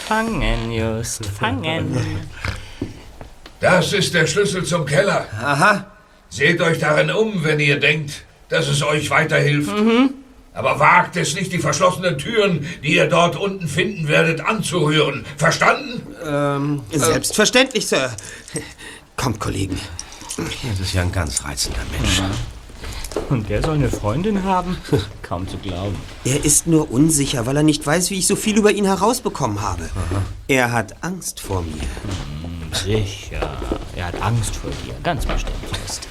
[SPEAKER 8] Fangen, Just, fangen.
[SPEAKER 9] Das ist der Schlüssel zum Keller.
[SPEAKER 5] Aha.
[SPEAKER 9] Seht euch darin um, wenn ihr denkt, dass es euch weiterhilft. Aber wagt es nicht, die verschlossenen Türen, die ihr dort unten finden werdet, anzurühren. Verstanden?
[SPEAKER 2] Selbstverständlich, Sir. Kommt, Kollegen.
[SPEAKER 5] Das ist ja ein ganz reizender Mensch.
[SPEAKER 8] Und der soll eine Freundin haben? Kaum zu glauben.
[SPEAKER 2] Er ist nur unsicher, weil er nicht weiß, wie ich so viel über ihn herausbekommen habe. Er hat Angst vor mir.
[SPEAKER 8] Sicher. Er hat Angst vor dir. Ganz bestimmt, Just.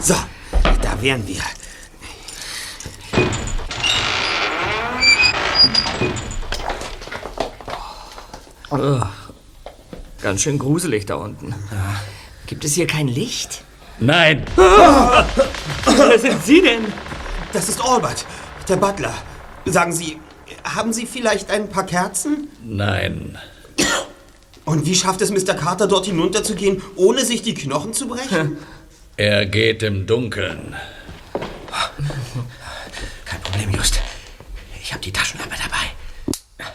[SPEAKER 2] So, da wären wir.
[SPEAKER 8] Ganz schön gruselig da unten. Gibt es hier kein Licht?
[SPEAKER 3] Nein,
[SPEAKER 8] Wer sind Sie denn?
[SPEAKER 2] Das ist Albert, der Butler. Sagen Sie, haben Sie vielleicht ein paar Kerzen?
[SPEAKER 3] nein.
[SPEAKER 2] Und wie schafft es Mr. Carter, dort hinunterzugehen, ohne sich die Knochen zu brechen?
[SPEAKER 3] Er geht im Dunkeln.
[SPEAKER 5] Kein Problem, Just. Ich habe die Taschenlampe dabei.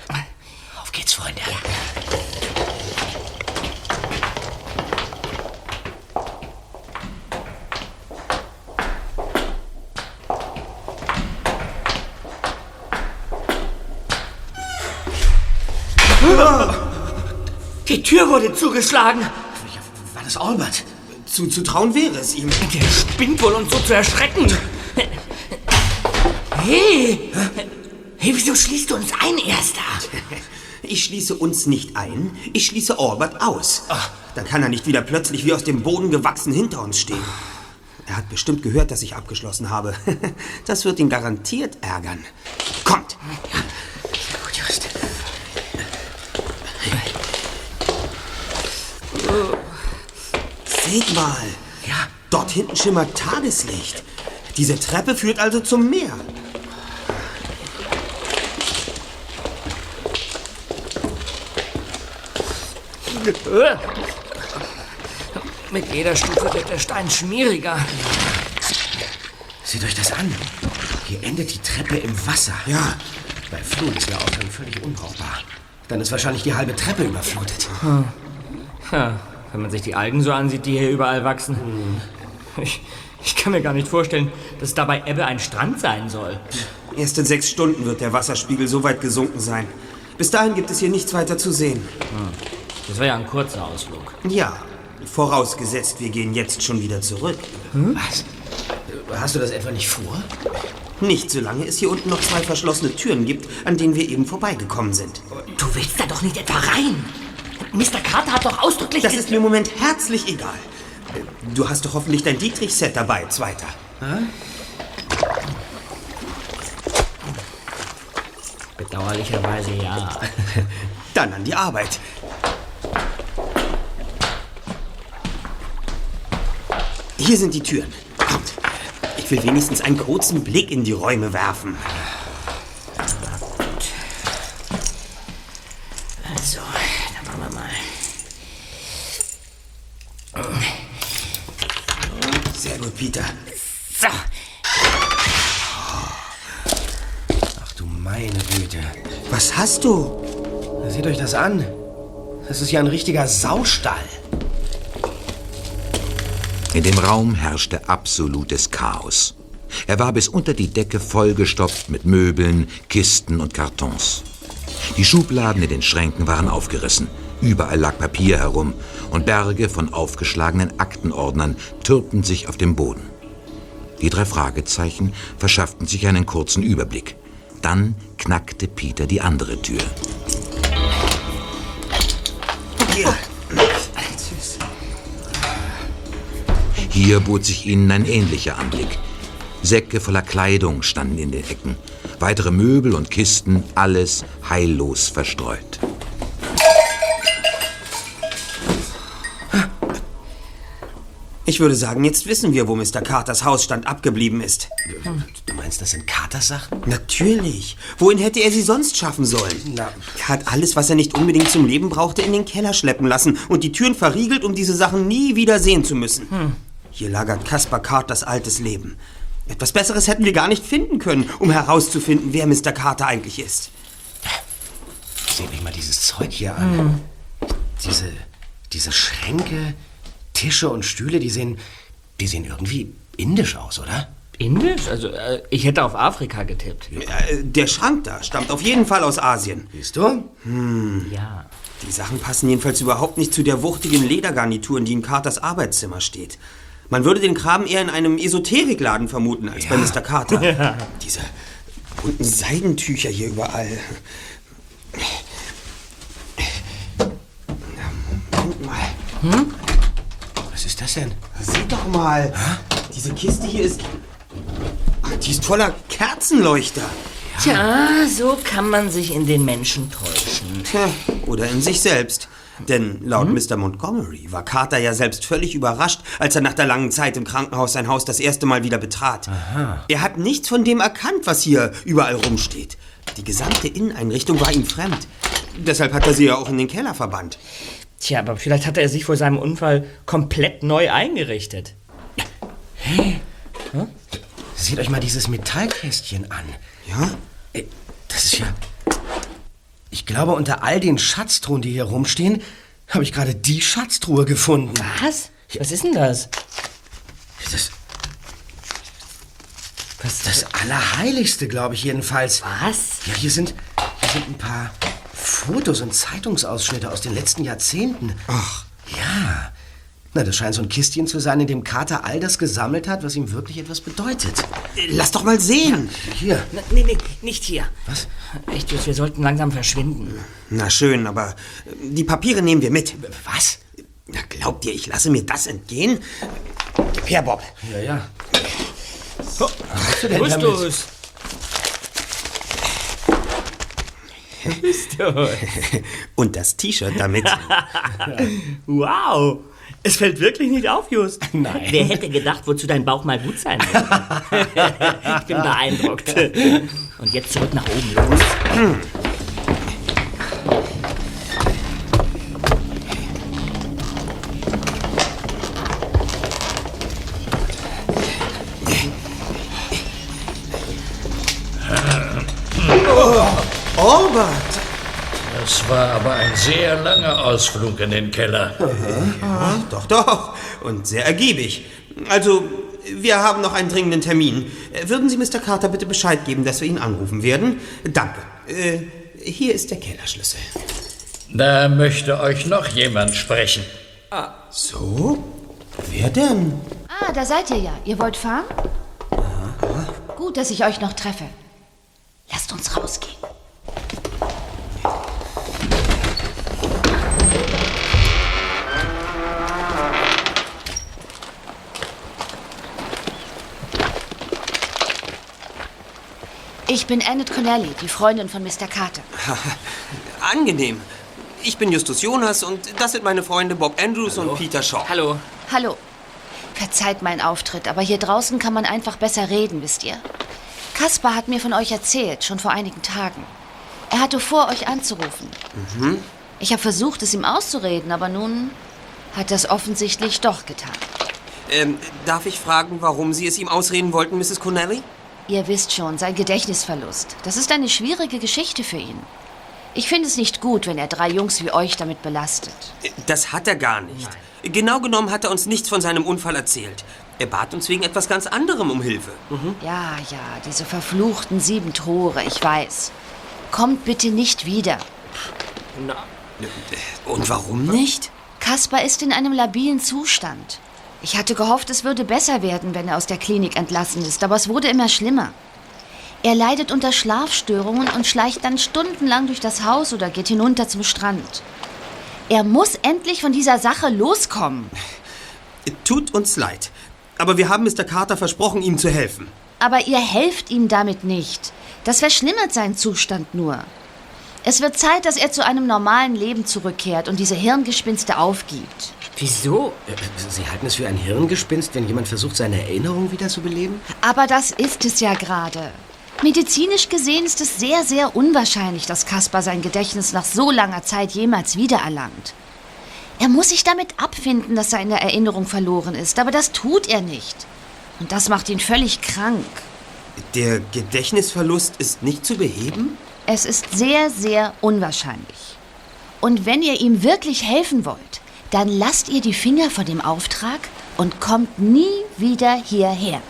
[SPEAKER 5] Auf geht's, Freunde.
[SPEAKER 8] Die Tür wurde zugeschlagen.
[SPEAKER 5] War das Albert?
[SPEAKER 2] Zu, zu trauen wäre es ihm.
[SPEAKER 8] Der spinnt wohl, uns so zu erschrecken. Hey! Hey, wieso schließt du uns ein, Erster?
[SPEAKER 2] Ich schließe uns nicht ein, ich schließe Albert aus. Dann kann er nicht wieder plötzlich wie aus dem Boden gewachsen hinter uns stehen. Er hat bestimmt gehört, dass ich abgeschlossen habe. Das wird ihn garantiert ärgern. Kommt!
[SPEAKER 5] Gut, Just.
[SPEAKER 2] Seht mal!
[SPEAKER 5] Ja.
[SPEAKER 2] Dort hinten schimmert Tageslicht. Diese Treppe führt also zum Meer.
[SPEAKER 8] Mit jeder Stufe wird der Stein schmieriger.
[SPEAKER 5] Seht euch das an. Hier endet die Treppe im Wasser.
[SPEAKER 2] Ja,
[SPEAKER 5] Bei Flut ist der Ausgang völlig unbrauchbar. Dann ist wahrscheinlich die halbe Treppe überflutet.
[SPEAKER 8] Ja, wenn man sich die Algen so ansieht, die hier überall wachsen. Ich, ich kann mir gar nicht vorstellen, dass da bei Ebbe ein Strand sein soll.
[SPEAKER 2] Erst in sechs Stunden wird der Wasserspiegel so weit gesunken sein. Bis dahin gibt es hier nichts weiter zu sehen.
[SPEAKER 8] Das war ja ein kurzer Ausflug.
[SPEAKER 2] Ja, vorausgesetzt, wir gehen jetzt schon wieder zurück.
[SPEAKER 5] Was? Hast du das etwa nicht vor?
[SPEAKER 2] Nicht, solange es hier unten noch zwei verschlossene Türen gibt, an denen wir eben vorbeigekommen sind.
[SPEAKER 8] Du willst da doch nicht etwa rein. Mr. Carter hat doch ausdrücklich...
[SPEAKER 2] Das ist mir im Moment herzlich egal. Du hast doch hoffentlich dein Dietrich-Set dabei, Zweiter.
[SPEAKER 8] Bedauerlicherweise ja.
[SPEAKER 2] Dann an die Arbeit. Hier sind die Türen. Kommt. Ich will wenigstens einen kurzen Blick in die Räume werfen.
[SPEAKER 8] Also, dann machen wir mal.
[SPEAKER 2] Sehr gut, Peter.
[SPEAKER 8] So,
[SPEAKER 5] Ach du meine Güte.
[SPEAKER 2] Was hast du?
[SPEAKER 5] Seht euch das an. Das ist ja ein richtiger Saustall.
[SPEAKER 6] In dem Raum herrschte absolutes Chaos. Er war bis unter die Decke vollgestopft mit Möbeln, Kisten und Kartons. Die Schubladen in den Schränken waren aufgerissen. Überall lag Papier herum und Berge von aufgeschlagenen Aktenordnern türmten sich auf dem Boden. Die drei Fragezeichen verschafften sich einen kurzen Überblick. Dann knackte Peter die andere Tür.
[SPEAKER 2] Hier.
[SPEAKER 6] Hier bot sich ihnen ein ähnlicher Anblick. Säcke voller Kleidung standen in den Ecken. Weitere Möbel und Kisten, alles heillos verstreut.
[SPEAKER 2] Würde sagen, jetzt wissen wir, wo Mr. Carters Hausstand abgeblieben ist.
[SPEAKER 5] Du meinst, das sind Katersachen?
[SPEAKER 2] Natürlich. Wohin hätte er sie sonst schaffen sollen?
[SPEAKER 5] Na.
[SPEAKER 2] Er hat alles, was er nicht unbedingt zum Leben brauchte, in den Keller schleppen lassen und die Türen verriegelt, um diese Sachen nie wieder sehen zu müssen. Hier lagert Caspar Carters altes Leben. Etwas Besseres hätten wir gar nicht finden können, um herauszufinden, wer Mr. Carter eigentlich ist.
[SPEAKER 5] Seht euch mal dieses Zeug hier an. Diese, diese Schränke, Tische und Stühle, die sehen, die sehen irgendwie indisch aus, oder?
[SPEAKER 8] indisch? Also, äh, ich hätte auf Afrika getippt.
[SPEAKER 2] Äh, Der Schrank da stammt auf jeden Fall aus Asien.
[SPEAKER 5] Siehst du?
[SPEAKER 8] Ja.
[SPEAKER 2] Die Sachen passen jedenfalls überhaupt nicht zu der wuchtigen Ledergarnitur, die in Carters Arbeitszimmer steht. Man würde den Kram eher in einem Esoterikladen vermuten als bei Mr. Carter. Diese bunten Seidentücher hier überall. Moment mal.
[SPEAKER 5] Was ist das denn?
[SPEAKER 2] Seht doch mal. Diese Kiste hier ist. Ach, Die ist voller Kerzenleuchter.
[SPEAKER 8] Tja, so kann man sich in den Menschen täuschen.
[SPEAKER 2] Tja, oder in sich selbst. Denn laut Mr. Montgomery war Carter ja selbst völlig überrascht, als er nach der langen Zeit im Krankenhaus sein Haus das erste Mal wieder betrat. Er hat nichts von dem erkannt, was hier überall rumsteht. Die gesamte Inneneinrichtung war ihm fremd. Deshalb hat er sie ja auch in den Keller verbannt.
[SPEAKER 8] Tja, aber vielleicht hat er sich vor seinem Unfall komplett neu eingerichtet.
[SPEAKER 5] Seht euch mal dieses Metallkästchen an.
[SPEAKER 2] Ja?
[SPEAKER 5] Ey, Das ist ja. Ich glaube, unter all den Schatztruhen, die hier rumstehen, habe ich gerade die Schatztruhe gefunden.
[SPEAKER 8] Was? Was ist denn das?
[SPEAKER 5] Das. Das, das Allerheiligste, glaube ich jedenfalls.
[SPEAKER 8] Was?
[SPEAKER 5] Ja, hier sind, hier sind ein paar Fotos und Zeitungsausschnitte aus den letzten Jahrzehnten.
[SPEAKER 2] Ach,
[SPEAKER 5] Ja. Na, das scheint so ein Kistchen zu sein, in dem Carter all das gesammelt hat, was ihm wirklich etwas bedeutet.
[SPEAKER 2] lass doch mal sehen.
[SPEAKER 5] Hier.
[SPEAKER 8] Na, nee, nee, nicht hier.
[SPEAKER 5] Was?
[SPEAKER 8] Echt, wir sollten langsam verschwinden.
[SPEAKER 2] Na schön, aber äh, die Papiere nehmen wir mit.
[SPEAKER 5] Was?
[SPEAKER 2] Na, glaubt ihr, ich lasse mir das entgehen? Gib her, Bob.
[SPEAKER 5] Ja, ja. Was hast du denn damit?
[SPEAKER 8] Justus! Justus!
[SPEAKER 2] Und das T-Shirt damit.
[SPEAKER 8] Wow! Es fällt wirklich nicht auf, Just.
[SPEAKER 5] Nein.
[SPEAKER 8] Wer hätte gedacht, wozu dein Bauch mal gut sein würde? ich bin beeindruckt. Und jetzt zurück nach oben, los.
[SPEAKER 3] War aber ein sehr langer Ausflug in den Keller.
[SPEAKER 2] Doch, doch. Und sehr ergiebig. Also, Wir haben noch einen dringenden Termin. Würden Sie Mr. Carter bitte Bescheid geben, dass wir ihn anrufen werden? Danke. Äh, hier ist der Kellerschlüssel.
[SPEAKER 3] Da möchte euch noch jemand sprechen.
[SPEAKER 2] So? Wer denn?
[SPEAKER 10] Ah, da seid ihr ja. Ihr wollt fahren? Gut, dass ich euch noch treffe. Lasst uns rausgehen. Ich bin Annette Connelly, die Freundin von Mr. Carter.
[SPEAKER 2] Angenehm. Ich bin Justus Jonas und das sind meine Freunde Bob Andrews und Peter Shaw.
[SPEAKER 8] Hallo.
[SPEAKER 10] Hallo. Verzeiht meinen Auftritt, aber hier draußen kann man einfach besser reden, wisst ihr? Kaspar hat mir von euch erzählt, schon vor einigen Tagen. Er hatte vor, euch anzurufen. Ich habe versucht, es ihm auszureden, aber nun hat er es offensichtlich doch getan.
[SPEAKER 2] Ähm, darf ich fragen, warum Sie es ihm ausreden wollten, Mrs. Connelly?
[SPEAKER 10] Ihr wisst schon, sein Gedächtnisverlust. Das ist eine schwierige Geschichte für ihn. Ich finde es nicht gut, wenn er drei Jungs wie euch damit belastet.
[SPEAKER 2] Das hat er gar nicht. Genau genommen hat er uns nichts von seinem Unfall erzählt. Er bat uns wegen etwas ganz anderem um Hilfe.
[SPEAKER 10] Ja, ja, diese verfluchten sieben Tore, ich weiß. Kommt bitte nicht wieder.
[SPEAKER 2] Und warum nicht?
[SPEAKER 10] Kaspar ist in einem labilen Zustand. Ich hatte gehofft, es würde besser werden, wenn er aus der Klinik entlassen ist, aber es wurde immer schlimmer. Er leidet unter Schlafstörungen und schleicht dann stundenlang durch das Haus oder geht hinunter zum Strand. Er muss endlich von dieser Sache loskommen.
[SPEAKER 2] Tut uns leid. Aber wir haben Mr. Carter versprochen, ihm zu helfen.
[SPEAKER 10] Aber ihr helft ihm damit nicht. Das verschlimmert seinen Zustand nur. Es wird Zeit, dass er zu einem normalen Leben zurückkehrt und diese Hirngespinste aufgibt.
[SPEAKER 5] Wieso? Äh, Sie halten es für ein Hirngespinst, wenn jemand versucht, seine Erinnerung wiederzubeleben?
[SPEAKER 10] Aber das ist es ja gerade. Medizinisch gesehen ist es sehr, sehr unwahrscheinlich, dass Kaspar sein Gedächtnis nach so langer Zeit jemals wiedererlangt. Er muss sich damit abfinden, dass seine Erinnerung verloren ist, aber das tut er nicht. Und das macht ihn völlig krank.
[SPEAKER 2] Der Gedächtnisverlust ist nicht zu beheben?
[SPEAKER 10] Es ist sehr, sehr unwahrscheinlich. Und wenn ihr ihm wirklich helfen wollt, dann lasst ihr die Finger von dem Auftrag und kommt nie wieder hierher.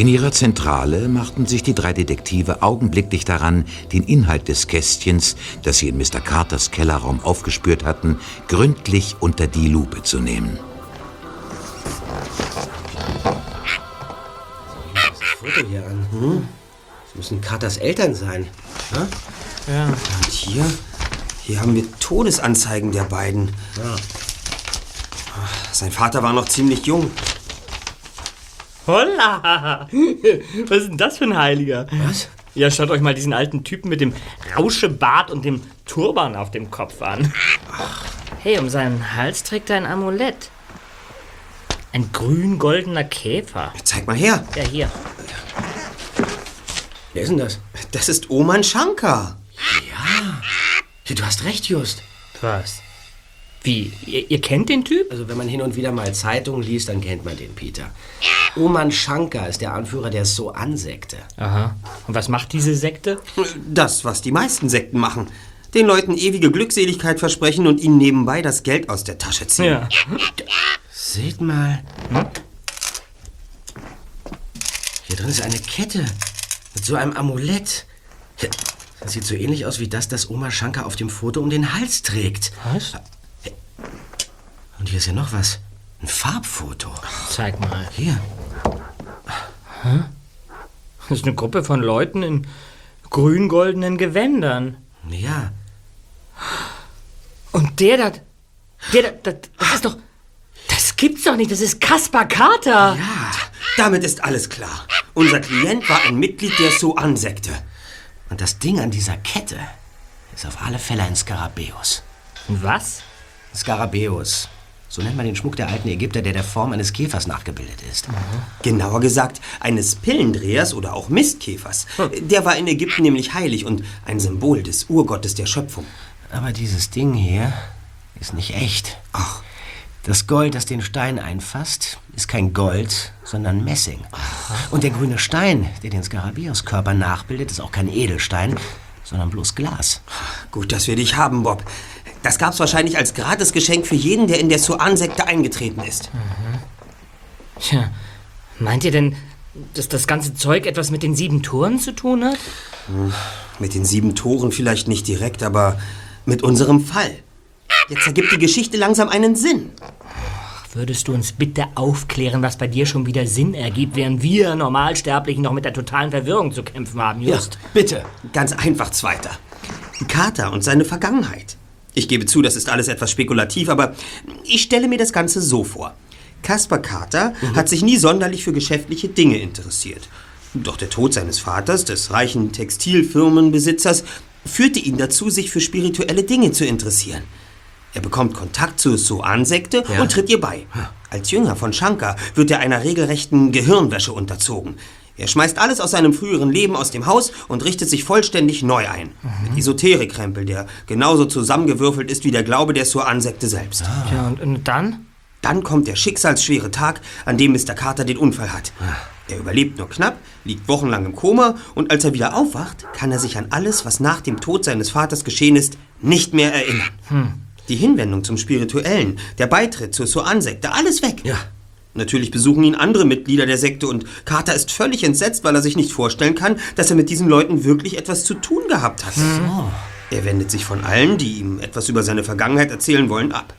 [SPEAKER 6] In ihrer Zentrale machten sich die drei Detektive augenblicklich daran, den Inhalt des Kästchens, das sie in Mr. Carters Kellerraum aufgespürt hatten, gründlich unter die Lupe zu nehmen.
[SPEAKER 5] Das Foto hier an. Hm? Das müssen Carters Eltern sein. Ja?
[SPEAKER 2] Und hier? Hier haben wir Todesanzeigen der beiden.
[SPEAKER 5] Ja.
[SPEAKER 2] Sein Vater war noch ziemlich jung.
[SPEAKER 8] Holla! Was ist denn das für ein Heiliger?
[SPEAKER 5] Was?
[SPEAKER 8] Ja, schaut euch mal diesen alten Typen mit dem Rauschebart und dem Turban auf dem Kopf an. Hey, um seinen Hals trägt er ein Amulett. Ein grün-goldener Käfer.
[SPEAKER 2] Zeig mal her.
[SPEAKER 8] Ja, hier.
[SPEAKER 5] Wer ist denn das?
[SPEAKER 2] Das ist Oman Shankar.
[SPEAKER 5] Ja, du hast recht, Just.
[SPEAKER 8] Was? Wie? Ihr, ihr kennt den Typ?
[SPEAKER 5] Also wenn man hin und wieder mal Zeitungen liest, dann kennt man den Peter. Oman Shankar ist der Anführer der So-An-Sekte.
[SPEAKER 8] Aha. Und was macht diese Sekte?
[SPEAKER 2] Das, was die meisten Sekten machen. Den Leuten ewige Glückseligkeit versprechen und ihnen nebenbei das Geld aus der Tasche ziehen.
[SPEAKER 8] Ja.
[SPEAKER 5] Seht mal. Hier drin ist eine Kette mit so einem Amulett. Das sieht so ähnlich aus wie das, das Oma Shankar auf dem Foto um den Hals trägt.
[SPEAKER 8] Was?
[SPEAKER 5] Und hier ist ja noch was. Ein Farbfoto.
[SPEAKER 8] Zeig mal.
[SPEAKER 5] Hier.
[SPEAKER 8] Das ist eine Gruppe von Leuten in grün-goldenen Gewändern.
[SPEAKER 5] Ja.
[SPEAKER 8] Und der da. Der da. Das, ist doch. Das gibt's doch nicht. Das ist Kaspar Carter.
[SPEAKER 2] Ja, damit ist alles klar. Unser Klient war ein Mitglied der So-An-Sekte.
[SPEAKER 5] Und das Ding an dieser Kette ist auf alle Fälle ein Skarabäus.
[SPEAKER 8] Und was?
[SPEAKER 5] Skarabäus. So nennt man den Schmuck der alten Ägypter, der der Form eines Käfers nachgebildet ist.
[SPEAKER 2] Genauer gesagt, eines Pillendrehers oder auch Mistkäfers. Der war in Ägypten nämlich heilig und ein Symbol des Urgottes der Schöpfung.
[SPEAKER 5] Aber dieses Ding hier ist nicht echt.
[SPEAKER 2] Ach,
[SPEAKER 5] Das Gold, das den Stein einfasst, ist kein Gold, sondern Messing. Und der grüne Stein, der den Skarabäuskörper nachbildet, ist auch kein Edelstein, sondern bloß Glas.
[SPEAKER 2] gut, dass wir dich haben, Bob. Das gab's wahrscheinlich als Gratisgeschenk für jeden, der in der Suan-Sekte eingetreten ist.
[SPEAKER 8] Tja, meint ihr denn, dass das ganze Zeug etwas mit den sieben Toren zu tun hat?
[SPEAKER 2] Mit den sieben Toren vielleicht nicht direkt, aber mit unserem Fall. Jetzt ergibt die Geschichte langsam einen Sinn.
[SPEAKER 8] Würdest du uns bitte aufklären, was bei dir schon wieder Sinn ergibt, während wir Normalsterblichen noch mit der totalen Verwirrung zu kämpfen haben, Just?
[SPEAKER 5] Bitte.
[SPEAKER 2] Ganz einfach, Zweiter. Carter und seine Vergangenheit. Ich gebe zu, das ist alles etwas spekulativ, aber ich stelle mir das Ganze so vor. Caspar Carter hat sich nie sonderlich für geschäftliche Dinge interessiert. Doch der Tod seines Vaters, des reichen Textilfirmenbesitzers, führte ihn dazu, sich für spirituelle Dinge zu interessieren. Er bekommt Kontakt zur Soan-Sekte
[SPEAKER 5] Ja.
[SPEAKER 2] und tritt ihr bei. Als Jünger von Shankar wird er einer regelrechten Gehirnwäsche unterzogen. Er schmeißt alles aus seinem früheren Leben aus dem Haus und richtet sich vollständig neu ein. Mit Esoterik-Krempel, der genauso zusammengewürfelt ist wie der Glaube der Soan-Sekte selbst.
[SPEAKER 8] Tja, und, und dann?
[SPEAKER 2] Dann kommt der schicksalsschwere Tag, an dem Mr. Carter den Unfall hat. Er überlebt nur knapp, liegt wochenlang im Koma und als er wieder aufwacht, kann er sich an alles, was nach dem Tod seines Vaters geschehen ist, nicht mehr erinnern. Die Hinwendung zum Spirituellen, der Beitritt zur Soan-Sekte, alles weg.
[SPEAKER 5] Ja.
[SPEAKER 2] Natürlich besuchen ihn andere Mitglieder der Sekte und Carter ist völlig entsetzt, weil er sich nicht vorstellen kann, dass er mit diesen Leuten wirklich etwas zu tun gehabt hat. Er wendet sich von allen, die ihm etwas über seine Vergangenheit erzählen wollen, ab.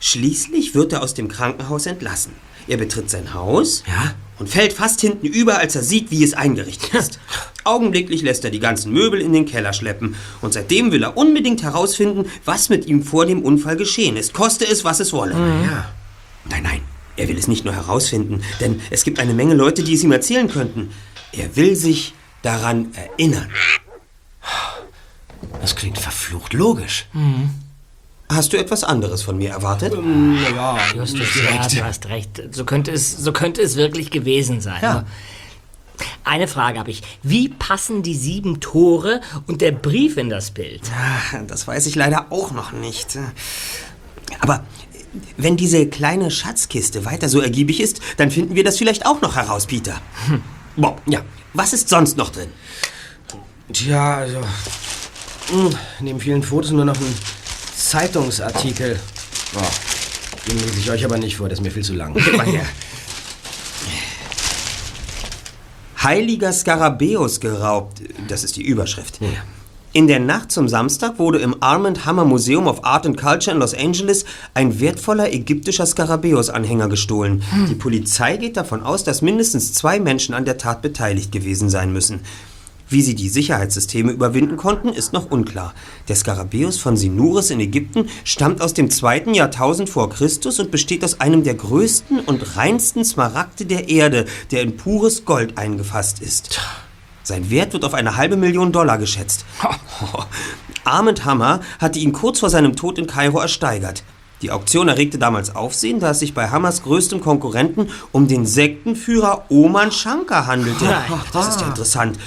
[SPEAKER 2] Schließlich wird er aus dem Krankenhaus entlassen. Er betritt sein Haus
[SPEAKER 5] Ja?
[SPEAKER 2] und fällt fast hinten über, als er sieht, wie es eingerichtet ist. Augenblicklich lässt er die ganzen Möbel in den Keller schleppen und seitdem will er unbedingt herausfinden, was mit ihm vor dem Unfall geschehen ist, koste es, was es wolle.
[SPEAKER 5] Ja.
[SPEAKER 2] Nein, nein, er will es nicht nur herausfinden, denn es gibt eine Menge Leute, die es ihm erzählen könnten. Er will sich daran erinnern.
[SPEAKER 5] Das klingt verflucht logisch.
[SPEAKER 2] Hast du etwas anderes von mir erwartet?
[SPEAKER 5] Naja,
[SPEAKER 8] Justus, ja, du hast recht. So könnte es, so könnte es wirklich gewesen sein.
[SPEAKER 5] Ja.
[SPEAKER 8] Aber Eine Frage habe ich. Wie passen die sieben Tore und der Brief in das Bild?
[SPEAKER 2] Ah, Das weiß ich leider auch noch nicht. Aber wenn diese kleine Schatzkiste weiter so ergiebig ist, dann finden wir das vielleicht auch noch heraus, Peter. Bob, ja, was ist sonst noch drin?
[SPEAKER 5] Tja, also. mh, Neben vielen Fotos nur noch ein Zeitungsartikel. Oh, den lese ich euch aber nicht vor, das ist mir viel zu lang.
[SPEAKER 2] Heiliger Skarabäus geraubt, das ist die Überschrift. In der Nacht zum Samstag wurde im Armand Hammer Museum of Art and Culture in Los Angeles ein wertvoller ägyptischer Skarabäus-Anhänger gestohlen. Die Polizei geht davon aus, dass mindestens zwei Menschen an der Tat beteiligt gewesen sein müssen. Wie sie die Sicherheitssysteme überwinden konnten, ist noch unklar. Der Skarabäus von Sinuris in Ägypten stammt aus dem zweiten Jahrtausend vor Christus und besteht aus einem der größten und reinsten Smaragde der Erde, der in pures Gold eingefasst ist. Sein Wert wird auf eine halbe Million Dollar geschätzt. Armand Hammer hatte ihn kurz vor seinem Tod in Kairo ersteigert. Die Auktion erregte damals Aufsehen, da es sich bei Hammers größtem Konkurrenten um den Sektenführer Oman Shankar handelte. Das ist ja interessant.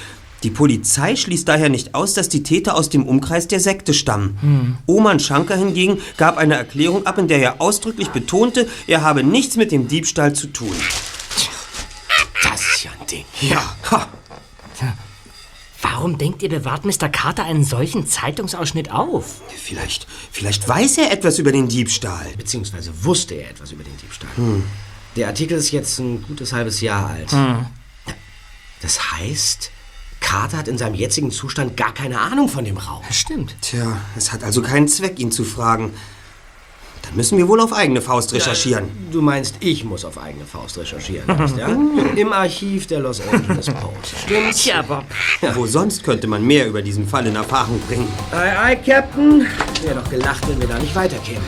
[SPEAKER 2] Die Polizei schließt daher nicht aus, dass die Täter aus dem Umkreis der Sekte stammen. Oman Shankar hingegen gab eine Erklärung ab, in der er ausdrücklich betonte, er habe nichts mit dem Diebstahl zu tun.
[SPEAKER 5] Das ist ja ein Ding.
[SPEAKER 2] Ja.
[SPEAKER 8] Warum denkt ihr, bewahrt Mr. Carter einen solchen Zeitungsausschnitt auf?
[SPEAKER 2] Vielleicht, vielleicht weiß er etwas über den Diebstahl.
[SPEAKER 5] Beziehungsweise wusste er etwas über den Diebstahl. Der Artikel ist jetzt ein gutes halbes Jahr alt. Das heißt, Carter hat in seinem jetzigen Zustand gar keine Ahnung von dem Raum.
[SPEAKER 8] Stimmt.
[SPEAKER 2] Tja, es hat also keinen Zweck, ihn zu fragen. Dann müssen wir wohl auf eigene Faust recherchieren.
[SPEAKER 5] Du meinst, ich muss auf eigene Faust recherchieren, weißt, ja? Im Archiv der Los Angeles Post. Stimmt's?
[SPEAKER 8] Tja, Bob.
[SPEAKER 2] Wo sonst könnte man mehr über diesen Fall in Erfahrung bringen?
[SPEAKER 5] Ei, ei, Captain. Wäre doch gelacht, wenn wir da nicht weiterkämen.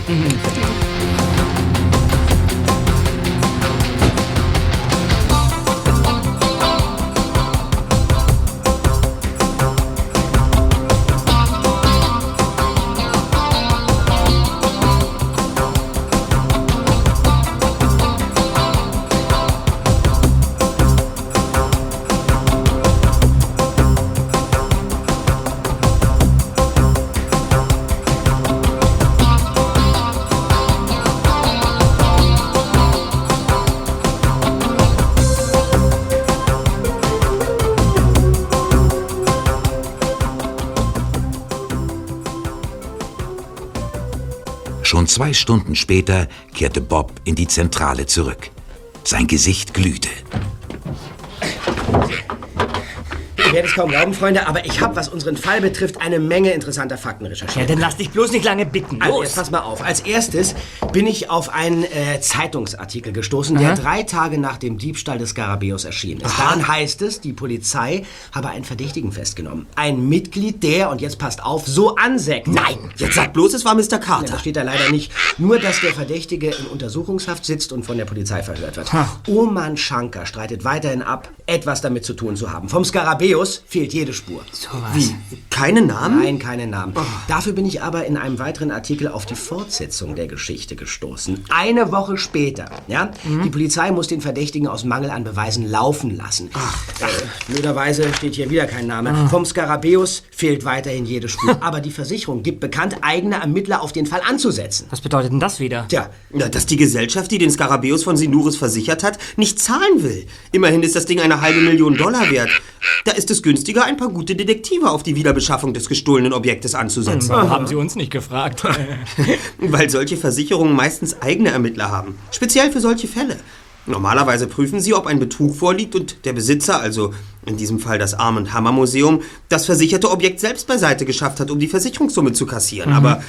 [SPEAKER 6] Zwei Stunden später kehrte Bob in die Zentrale zurück. Sein Gesicht glühte.
[SPEAKER 5] Ihr werdet es kaum glauben, Freunde, aber ich habe, was unseren Fall betrifft, eine Menge interessanter Fakten recherchiert.
[SPEAKER 8] Ja, dann lass dich bloß nicht lange bitten.
[SPEAKER 5] Also,
[SPEAKER 8] Los.
[SPEAKER 5] jetzt pass mal auf. Als erstes bin ich auf einen äh, Zeitungsartikel gestoßen, der
[SPEAKER 8] Aha.
[SPEAKER 5] drei Tage nach dem Diebstahl des Skarabäus erschienen ist. Daran heißt es, die Polizei habe einen Verdächtigen festgenommen. Ein Mitglied, der, und jetzt passt auf, so anseckt.
[SPEAKER 2] Nein, jetzt sag bloß, es war Mr.
[SPEAKER 5] Ja,
[SPEAKER 2] Carter.
[SPEAKER 5] das steht da leider nicht. Nur, dass der Verdächtige in Untersuchungshaft sitzt und von der Polizei verhört wird.
[SPEAKER 8] Ha.
[SPEAKER 5] Oman Shankar streitet weiterhin ab, etwas damit zu tun zu haben. Vom Skarabäus fehlt jede Spur.
[SPEAKER 2] Wie? Keine Namen?
[SPEAKER 5] Nein, keine Namen. Dafür bin ich aber in einem weiteren Artikel auf die Fortsetzung der Geschichte gestoßen. Eine Woche später. Ja? Die Polizei muss den Verdächtigen aus Mangel an Beweisen laufen lassen. Ach, äh, blöderweise steht hier wieder kein Name. Vom Skarabäus fehlt weiterhin jede Spur. aber die Versicherung gibt bekannt, eigene Ermittler auf den Fall anzusetzen.
[SPEAKER 8] Was bedeutet denn das wieder?
[SPEAKER 5] Tja,
[SPEAKER 2] Na, dass die Gesellschaft, die den Skarabäus von Sinuris versichert hat, nicht zahlen will. Immerhin ist das Ding eine halbe Million Dollar wert. Da ist es günstiger, ein paar gute Detektive auf die Wiederbeschaffung des gestohlenen Objektes anzusetzen.
[SPEAKER 8] Warum haben Sie uns nicht gefragt?
[SPEAKER 2] Weil solche Versicherungen meistens eigene Ermittler haben. Speziell für solche Fälle. Normalerweise prüfen sie, ob ein Betrug vorliegt und der Besitzer, also in diesem Fall das Arm- und Hammer-Museum, das versicherte Objekt selbst beiseite geschafft hat, um die Versicherungssumme zu kassieren. Aber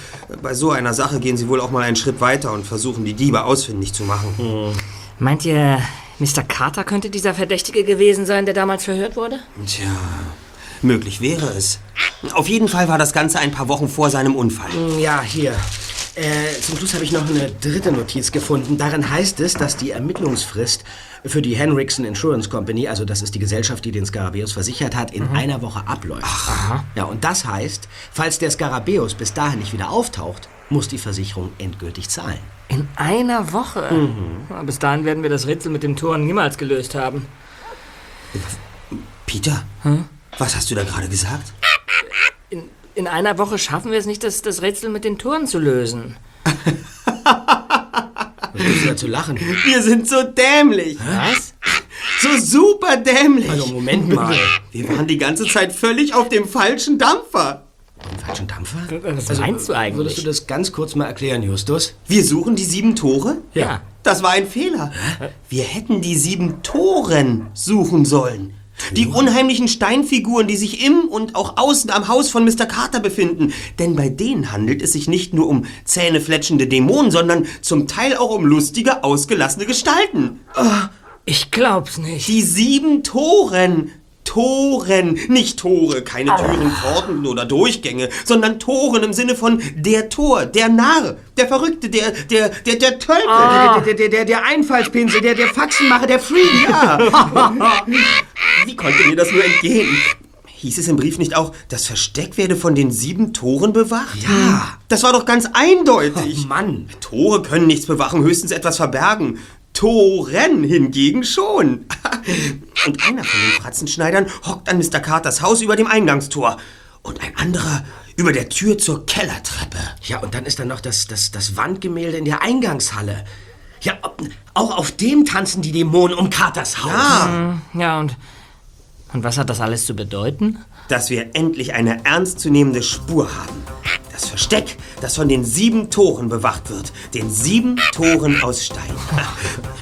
[SPEAKER 2] bei so einer Sache gehen sie wohl auch mal einen Schritt weiter und versuchen, die Diebe ausfindig zu machen.
[SPEAKER 8] Meint ihr, Mr. Carter könnte dieser Verdächtige gewesen sein, der damals verhört wurde?
[SPEAKER 2] Tja, möglich wäre es. Auf jeden Fall war das Ganze ein paar Wochen vor seinem Unfall.
[SPEAKER 5] ja, hier. Äh, zum Schluss habe ich noch eine dritte Notiz gefunden. Darin heißt es, dass die Ermittlungsfrist für die Henriksen Insurance Company, also das ist die Gesellschaft, die den Skarabäus versichert hat, in einer Woche abläuft. Ja, und das heißt, falls der Skarabäus bis dahin nicht wieder auftaucht, muss die Versicherung endgültig zahlen.
[SPEAKER 8] In einer Woche? Na, Bis dahin werden wir das Rätsel mit dem Toren niemals gelöst haben.
[SPEAKER 2] Peter, was hast du da gerade gesagt?
[SPEAKER 8] In einer Woche schaffen wir es nicht, das, das Rätsel mit den Toren zu lösen.
[SPEAKER 5] Was da zu lachen?
[SPEAKER 2] Wir sind so dämlich.
[SPEAKER 8] Was?
[SPEAKER 2] So super dämlich.
[SPEAKER 5] Also, Moment mal.
[SPEAKER 2] Wir waren die ganze Zeit völlig auf dem falschen Dampfer.
[SPEAKER 5] Den falschen Dampfer?
[SPEAKER 8] Was meinst du eigentlich?
[SPEAKER 5] Würdest du das ganz kurz mal erklären, Justus?
[SPEAKER 2] Wir suchen die sieben Tore?
[SPEAKER 8] Ja.
[SPEAKER 2] Das war ein Fehler. Wir hätten die sieben Toren suchen sollen. Die unheimlichen Steinfiguren, die sich im und auch außen am Haus von Mr. Carter befinden. Denn bei denen handelt es sich nicht nur um zähnefletschende Dämonen, sondern zum Teil auch um lustige, ausgelassene Gestalten.
[SPEAKER 8] Ich glaub's nicht.
[SPEAKER 2] Die sieben Toren. Toren, nicht Tore, keine Türen, Pforten oder Durchgänge, sondern Toren im Sinne von der Tor, der Narr, der Verrückte, der, der, der, der Tölpel.
[SPEAKER 5] Der, der, der, der, der Einfallspinsel, der, der Faxenmacher, der Freak.
[SPEAKER 2] Ja. Wie konnte mir das nur entgehen? Hieß es im Brief nicht auch, das Versteck werde von den sieben Toren bewacht? Ja. Das war doch ganz eindeutig.
[SPEAKER 5] Oh Mann.
[SPEAKER 2] Tore können nichts bewachen, höchstens etwas verbergen. Toren hingegen schon. Und einer von den Fratzenschneidern hockt an Mr. Carters Haus über dem Eingangstor. Und ein anderer über der Tür zur Kellertreppe.
[SPEAKER 5] Ja, und dann ist da noch das, das, das Wandgemälde in der Eingangshalle. Ja, ob- auch auf dem tanzen die Dämonen um Katers Haus.
[SPEAKER 2] Ja.
[SPEAKER 8] Ja, und, und was hat das alles zu bedeuten?
[SPEAKER 2] dass wir endlich eine ernstzunehmende Spur haben. Das Versteck, das von den sieben Toren bewacht wird. Den sieben Toren aus Stein.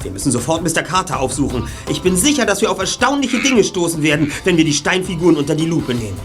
[SPEAKER 2] Wir müssen sofort Mr. Carter aufsuchen. Ich bin sicher, dass wir auf erstaunliche Dinge stoßen werden, wenn wir die Steinfiguren unter die Lupe nehmen.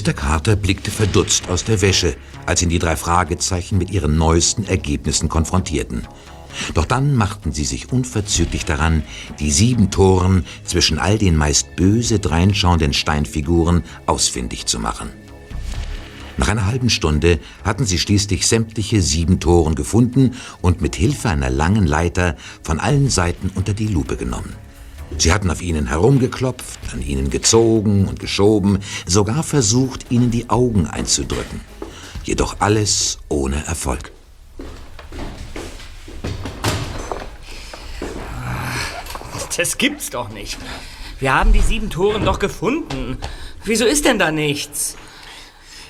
[SPEAKER 6] Mr. Carter blickte verdutzt aus der Wäsche, als ihn die drei Fragezeichen mit ihren neuesten Ergebnissen konfrontierten. Doch dann machten sie sich unverzüglich daran, die sieben Toren zwischen all den meist böse dreinschauenden Steinfiguren ausfindig zu machen. Nach einer halben Stunde hatten sie schließlich sämtliche sieben Toren gefunden und mit Hilfe einer langen Leiter von allen Seiten unter die Lupe genommen. Sie hatten auf ihnen herumgeklopft, an ihnen gezogen und geschoben, sogar versucht, ihnen die Augen einzudrücken. Jedoch alles ohne Erfolg.
[SPEAKER 8] Das gibt's doch nicht. Wir haben die sieben Toren doch gefunden. Wieso ist denn da nichts?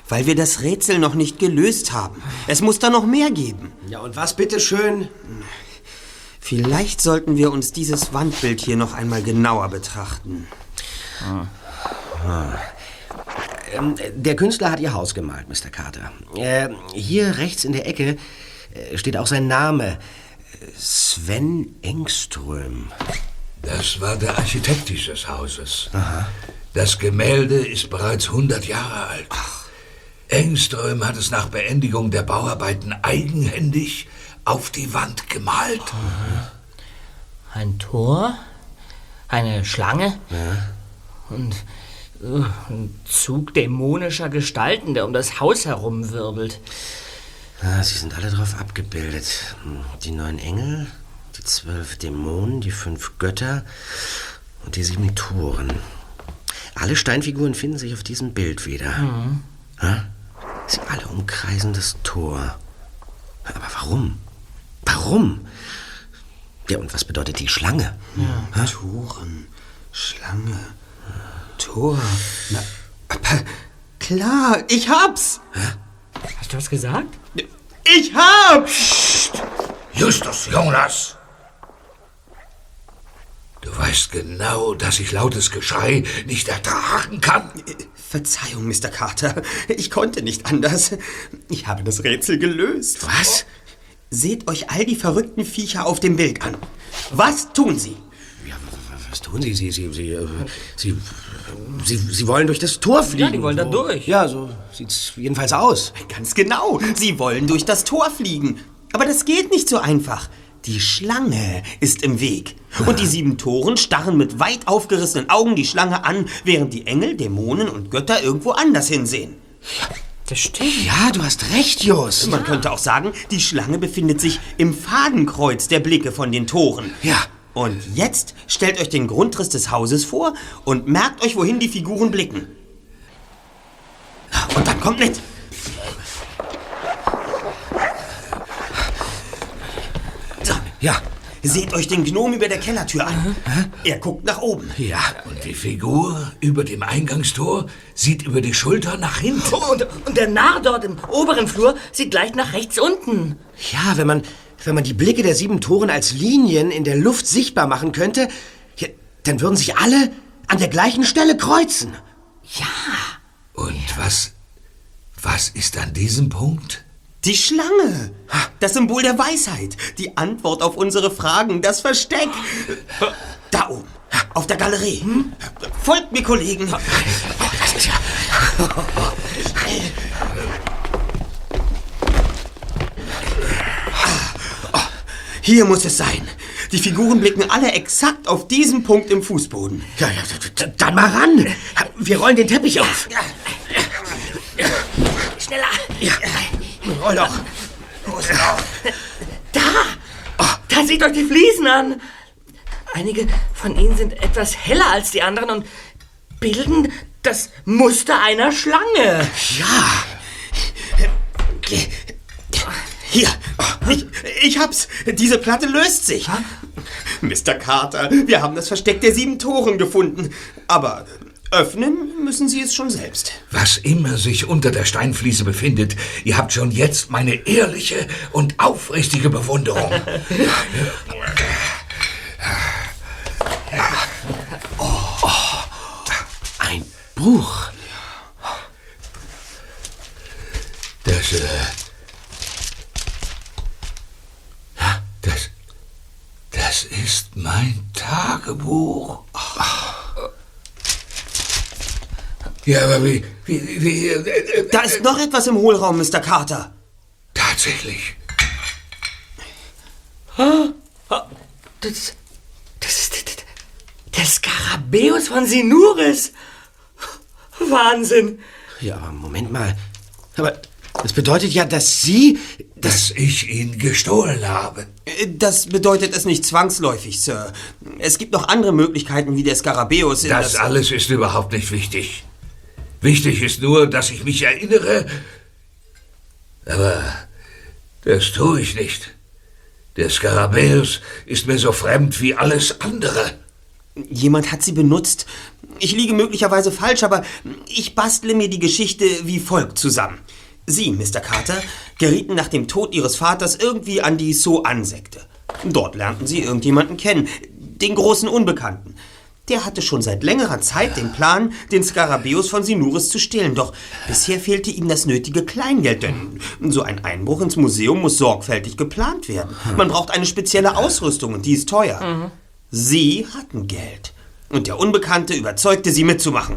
[SPEAKER 2] Weil wir das Rätsel noch nicht gelöst haben. Es muss da noch mehr geben.
[SPEAKER 5] Ja, und was bitteschön?
[SPEAKER 2] Vielleicht sollten wir uns dieses Wandbild hier noch einmal genauer betrachten.
[SPEAKER 5] Ähm, der Künstler hat ihr Haus gemalt, Mr. Carter. Äh, hier rechts in der Ecke äh, steht auch sein Name. Sven Engström.
[SPEAKER 4] Das war der Architekt dieses Hauses. Das Gemälde ist bereits 100 Jahre alt. Engström hat es nach Beendigung der Bauarbeiten eigenhändig auf die Wand gemalt.
[SPEAKER 8] Ein Tor? Eine Schlange? Und äh, ein Zug dämonischer Gestalten, der um das Haus herumwirbelt.
[SPEAKER 5] Ah, sie sind alle drauf abgebildet. Hm, Die neun Engel, die zwölf Dämonen, die fünf Götter und die sieben Toren. Alle Steinfiguren finden sich auf diesem Bild wieder. Ja? Sie alle umkreisen das Tor. Aber warum? Warum? Ja, und was bedeutet die Schlange?
[SPEAKER 2] Toren, Schlange, Tor. Na, aber klar, ich hab's.
[SPEAKER 8] Hast du was gesagt?
[SPEAKER 2] Ich hab's.
[SPEAKER 4] Justus Jonas! Du weißt genau, dass ich lautes Geschrei nicht ertragen kann.
[SPEAKER 2] Verzeihung, Mr. Carter. Ich konnte nicht anders. Ich habe das Rätsel gelöst.
[SPEAKER 5] Was?
[SPEAKER 2] Seht euch all die verrückten Viecher auf dem Bild an. Was tun sie?
[SPEAKER 5] Ja, was tun Sie? Sie, Sie, Sie, äh, Sie, Sie, Sie wollen durch das Tor fliegen.
[SPEAKER 8] die wollen da durch.
[SPEAKER 5] Ja, so sieht's jedenfalls aus.
[SPEAKER 2] Ganz genau. Sie wollen durch das Tor fliegen. Aber das geht nicht so einfach. Die Schlange ist im Weg. Und die sieben Toren starren mit weit aufgerissenen Augen die Schlange an, während die Engel, Dämonen und Götter irgendwo anders hinsehen.
[SPEAKER 8] Das stimmt.
[SPEAKER 5] Ja, du hast recht, Jos.
[SPEAKER 2] Man könnte auch sagen, die Schlange befindet sich im Fadenkreuz der Blicke von den Toren.
[SPEAKER 5] Ja.
[SPEAKER 2] Und jetzt stellt euch den Grundriss des Hauses vor und merkt euch, wohin die Figuren blicken. Und dann kommt mit. So,
[SPEAKER 5] Ja.
[SPEAKER 2] Seht euch den Gnom über der Kellertür an. Er guckt nach oben.
[SPEAKER 5] Ja.
[SPEAKER 4] Und die Figur über dem Eingangstor sieht über die Schulter nach hinten.
[SPEAKER 8] Oh, und, und der Narr dort im oberen Flur sieht gleich nach rechts unten.
[SPEAKER 5] Ja, wenn man, wenn man die Blicke der sieben Toren als Linien in der Luft sichtbar machen könnte, ja, dann würden sich alle an der gleichen Stelle kreuzen.
[SPEAKER 4] Und was, was ist an diesem Punkt?
[SPEAKER 2] Die Schlange. Das Symbol der Weisheit. Die Antwort auf unsere Fragen. Das Versteck. Da oben. Auf der Galerie. Folgt mir, Kollegen. Hier muss es sein. Die Figuren blicken alle exakt auf diesen Punkt im Fußboden.
[SPEAKER 5] Ja, ja, dann mal ran. Wir rollen den Teppich auf.
[SPEAKER 8] Schneller.
[SPEAKER 5] Ja. Roll doch.
[SPEAKER 8] Da! Da seht euch die Fliesen an. Einige von ihnen sind etwas heller als die anderen und bilden das Muster einer Schlange.
[SPEAKER 5] Ja.
[SPEAKER 2] Hier. Ich, ich hab's. Diese Platte löst sich. Mr. Carter, wir haben das Versteck der sieben Toren gefunden. Aber öffnen müssen Sie es schon selbst.
[SPEAKER 4] Was immer sich unter der Steinfliese befindet, ihr habt schon jetzt meine ehrliche und aufrichtige Bewunderung.
[SPEAKER 5] Ein Buch.
[SPEAKER 4] Das, äh. Das. Das ist mein Tagebuch. Ja, aber wie. wie, wie äh, äh,
[SPEAKER 2] Da ist noch etwas im Hohlraum, Mr. Carter.
[SPEAKER 4] Tatsächlich.
[SPEAKER 8] Das, das ist der Skarabäus von Sinuris. Wahnsinn.
[SPEAKER 5] Ja, aber Moment mal. Aber das bedeutet ja, dass Sie...
[SPEAKER 9] Dass ich ihn gestohlen habe.
[SPEAKER 2] Das bedeutet es nicht zwangsläufig, Sir. Es gibt noch andere Möglichkeiten, wie der Skarabäus in
[SPEAKER 9] Das alles ist überhaupt nicht wichtig. Wichtig ist nur, dass ich mich erinnere. Aber das tue ich nicht. Der Skarabäus ist mir so fremd wie alles andere.
[SPEAKER 2] Jemand hat sie benutzt. Ich liege möglicherweise falsch, aber ich bastle mir die Geschichte wie folgt zusammen. Sie, Mr. Carter, gerieten nach dem Tod Ihres Vaters irgendwie an die So-An-Sekte. Dort lernten Sie irgendjemanden kennen, den großen Unbekannten. Der hatte schon seit längerer Zeit den Plan, den Skarabäus von Sinuris zu stehlen, doch bisher fehlte ihm das nötige Kleingeld, denn so ein Einbruch ins Museum muss sorgfältig geplant werden. Man braucht eine spezielle Ausrüstung und die ist teuer. Sie hatten Geld. Und der Unbekannte überzeugte sie mitzumachen.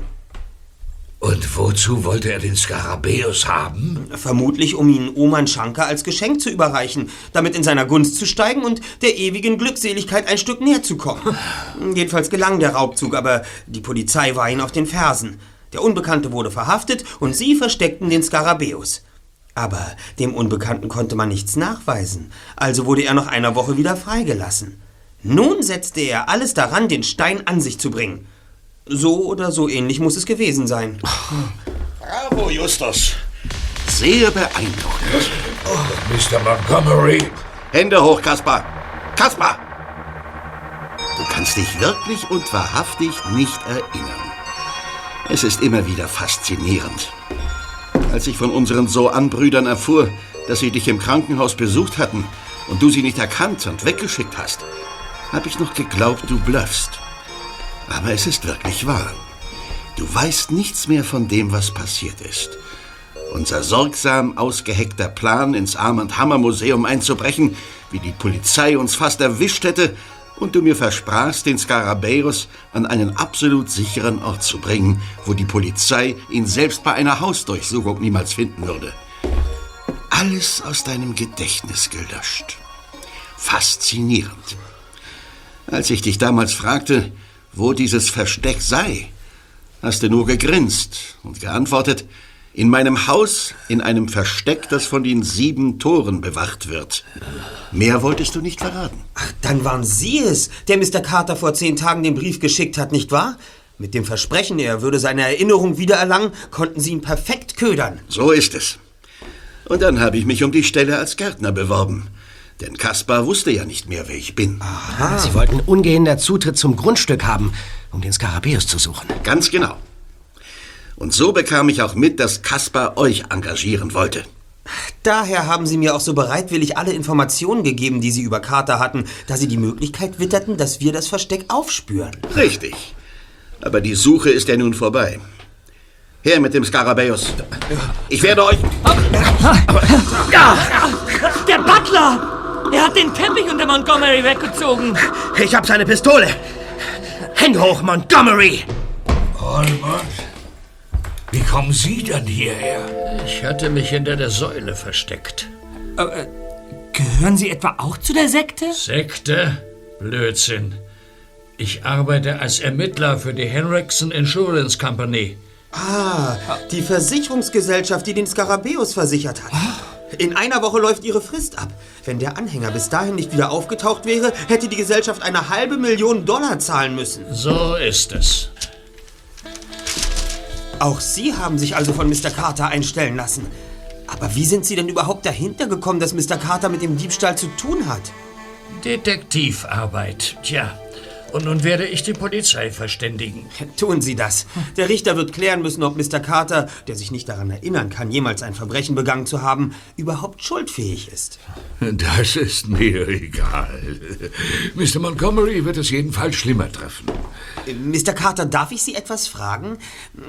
[SPEAKER 9] Und wozu wollte er den Skarabäus haben?
[SPEAKER 2] Vermutlich, um ihn Oman Shankar als Geschenk zu überreichen, damit in seiner Gunst zu steigen und der ewigen Glückseligkeit ein Stück näher zu kommen. Jedenfalls gelang der Raubzug, aber die Polizei war ihn auf den Fersen. Der Unbekannte wurde verhaftet und sie versteckten den Skarabäus. Aber dem Unbekannten konnte man nichts nachweisen, also wurde er nach einer Woche wieder freigelassen. Nun setzte er alles daran, den Stein an sich zu bringen. So oder so ähnlich muss es gewesen sein.
[SPEAKER 7] Bravo, Justus. Sehr beeindruckend.
[SPEAKER 9] Mr. Montgomery.
[SPEAKER 7] Hände hoch, Kaspar. Kaspar! Du kannst dich wirklich und wahrhaftig nicht erinnern. Es ist immer wieder faszinierend. Als ich von unseren So-An-Brüdern erfuhr, dass sie dich im Krankenhaus besucht hatten und du sie nicht erkannt und weggeschickt hast, habe ich noch geglaubt, du bluffst. Aber es ist wirklich wahr. Du weißt nichts mehr von dem, was passiert ist. Unser sorgsam ausgeheckter Plan, ins Arm Hammer Museum einzubrechen, wie die Polizei uns fast erwischt hätte, und du mir versprachst, den Skarabäus an einen absolut sicheren Ort zu bringen, wo die Polizei ihn selbst bei einer Hausdurchsuchung niemals finden würde. Alles aus deinem Gedächtnis gelöscht. Faszinierend. Als ich dich damals fragte, wo dieses Versteck sei, hast du nur gegrinst und geantwortet, in meinem Haus, in einem Versteck, das von den sieben Toren bewacht wird. Mehr wolltest du nicht verraten.
[SPEAKER 2] Ach, dann waren Sie es, der Mr. Carter vor zehn Tagen den Brief geschickt hat, nicht wahr? Mit dem Versprechen, er würde seine Erinnerung wiedererlangen, konnten Sie ihn perfekt ködern.
[SPEAKER 7] So ist es. Und dann habe ich mich um die Stelle als Gärtner beworben. Denn Kaspar wusste ja nicht mehr, wer ich bin.
[SPEAKER 5] Sie wollten ungehender Zutritt zum Grundstück haben, um den Skarabäus zu suchen.
[SPEAKER 7] Ganz genau. Und so bekam ich auch mit, dass Kaspar euch engagieren wollte.
[SPEAKER 2] Daher haben Sie mir auch so bereitwillig alle Informationen gegeben, die Sie über Carter hatten, da Sie die Möglichkeit witterten, dass wir das Versteck aufspüren.
[SPEAKER 7] Richtig. Aber die Suche ist ja nun vorbei. Her mit dem Skarabäus. Ich werde euch...
[SPEAKER 8] Der Butler! Er hat den Teppich unter Montgomery weggezogen.
[SPEAKER 5] Ich hab seine Pistole. Hände hoch, Montgomery!
[SPEAKER 9] Allmont? Wie kommen Sie denn hierher?
[SPEAKER 3] Ich hatte mich hinter der Säule versteckt.
[SPEAKER 8] Gehören Sie etwa auch zu der Sekte?
[SPEAKER 3] Sekte? Blödsinn. Ich arbeite als Ermittler für die Henriksen Insurance Company.
[SPEAKER 2] Ah, die Versicherungsgesellschaft, die den Skarabäus versichert hat. In einer Woche läuft ihre Frist ab. Wenn der Anhänger bis dahin nicht wieder aufgetaucht wäre, hätte die Gesellschaft eine halbe Million Dollar zahlen müssen.
[SPEAKER 3] So ist es.
[SPEAKER 2] Auch Sie haben sich also von Mr. Carter einstellen lassen. Aber wie sind Sie denn überhaupt dahinter gekommen, dass Mr. Carter mit dem Diebstahl zu tun hat?
[SPEAKER 3] Detektivarbeit. Tja. Und nun werde ich die Polizei verständigen.
[SPEAKER 2] Tun Sie das. Der Richter wird klären müssen, ob Mr. Carter, der sich nicht daran erinnern kann, jemals ein Verbrechen begangen zu haben, überhaupt schuldfähig ist.
[SPEAKER 9] Das ist mir egal. Mr. Montgomery wird es jedenfalls schlimmer treffen.
[SPEAKER 2] Mr. Carter, darf ich Sie etwas fragen?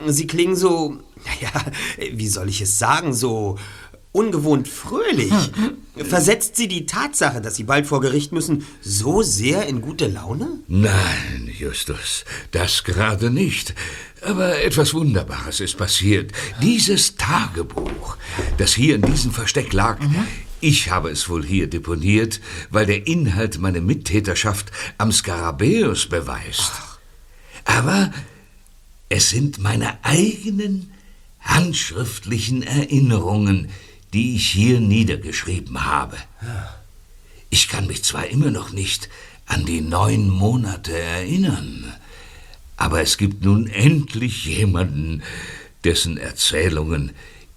[SPEAKER 2] Sie klingen so, naja, wie soll ich es sagen, so ungewohnt fröhlich. Versetzt Sie die Tatsache, dass Sie bald vor Gericht müssen, so sehr in gute Laune?
[SPEAKER 9] Nein, Justus, das gerade nicht. Aber etwas Wunderbares ist passiert. Dieses Tagebuch, das hier in diesem Versteck lag,
[SPEAKER 4] Ich habe es wohl hier deponiert, weil der Inhalt meine Mittäterschaft am Skarabäus beweist. Aber es sind meine eigenen handschriftlichen Erinnerungen, die ich hier niedergeschrieben habe. Ich kann mich zwar immer noch nicht an die neun Monate erinnern, aber es gibt nun endlich jemanden, dessen Erzählungen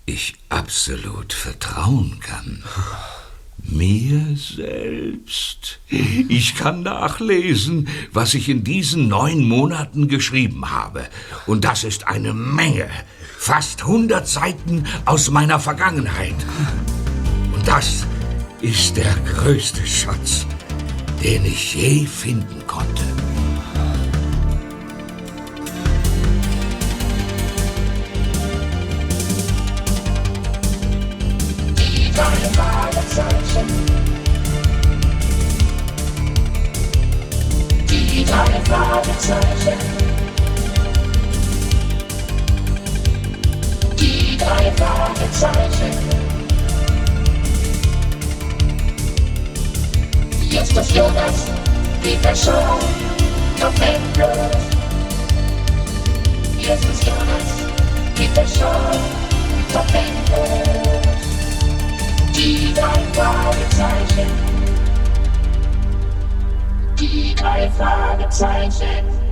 [SPEAKER 4] ich absolut vertrauen kann. Mir selbst. Ich kann nachlesen, was ich in diesen neun Monaten geschrieben habe. Und das ist eine Menge. Fast 100 Seiten aus meiner Vergangenheit. Und das ist der größte Schatz, den ich je finden konnte.
[SPEAKER 1] Die drei Fragezeichen. Die drei Fragezeichen. Die drei Fragezeichen. Justus Jonas,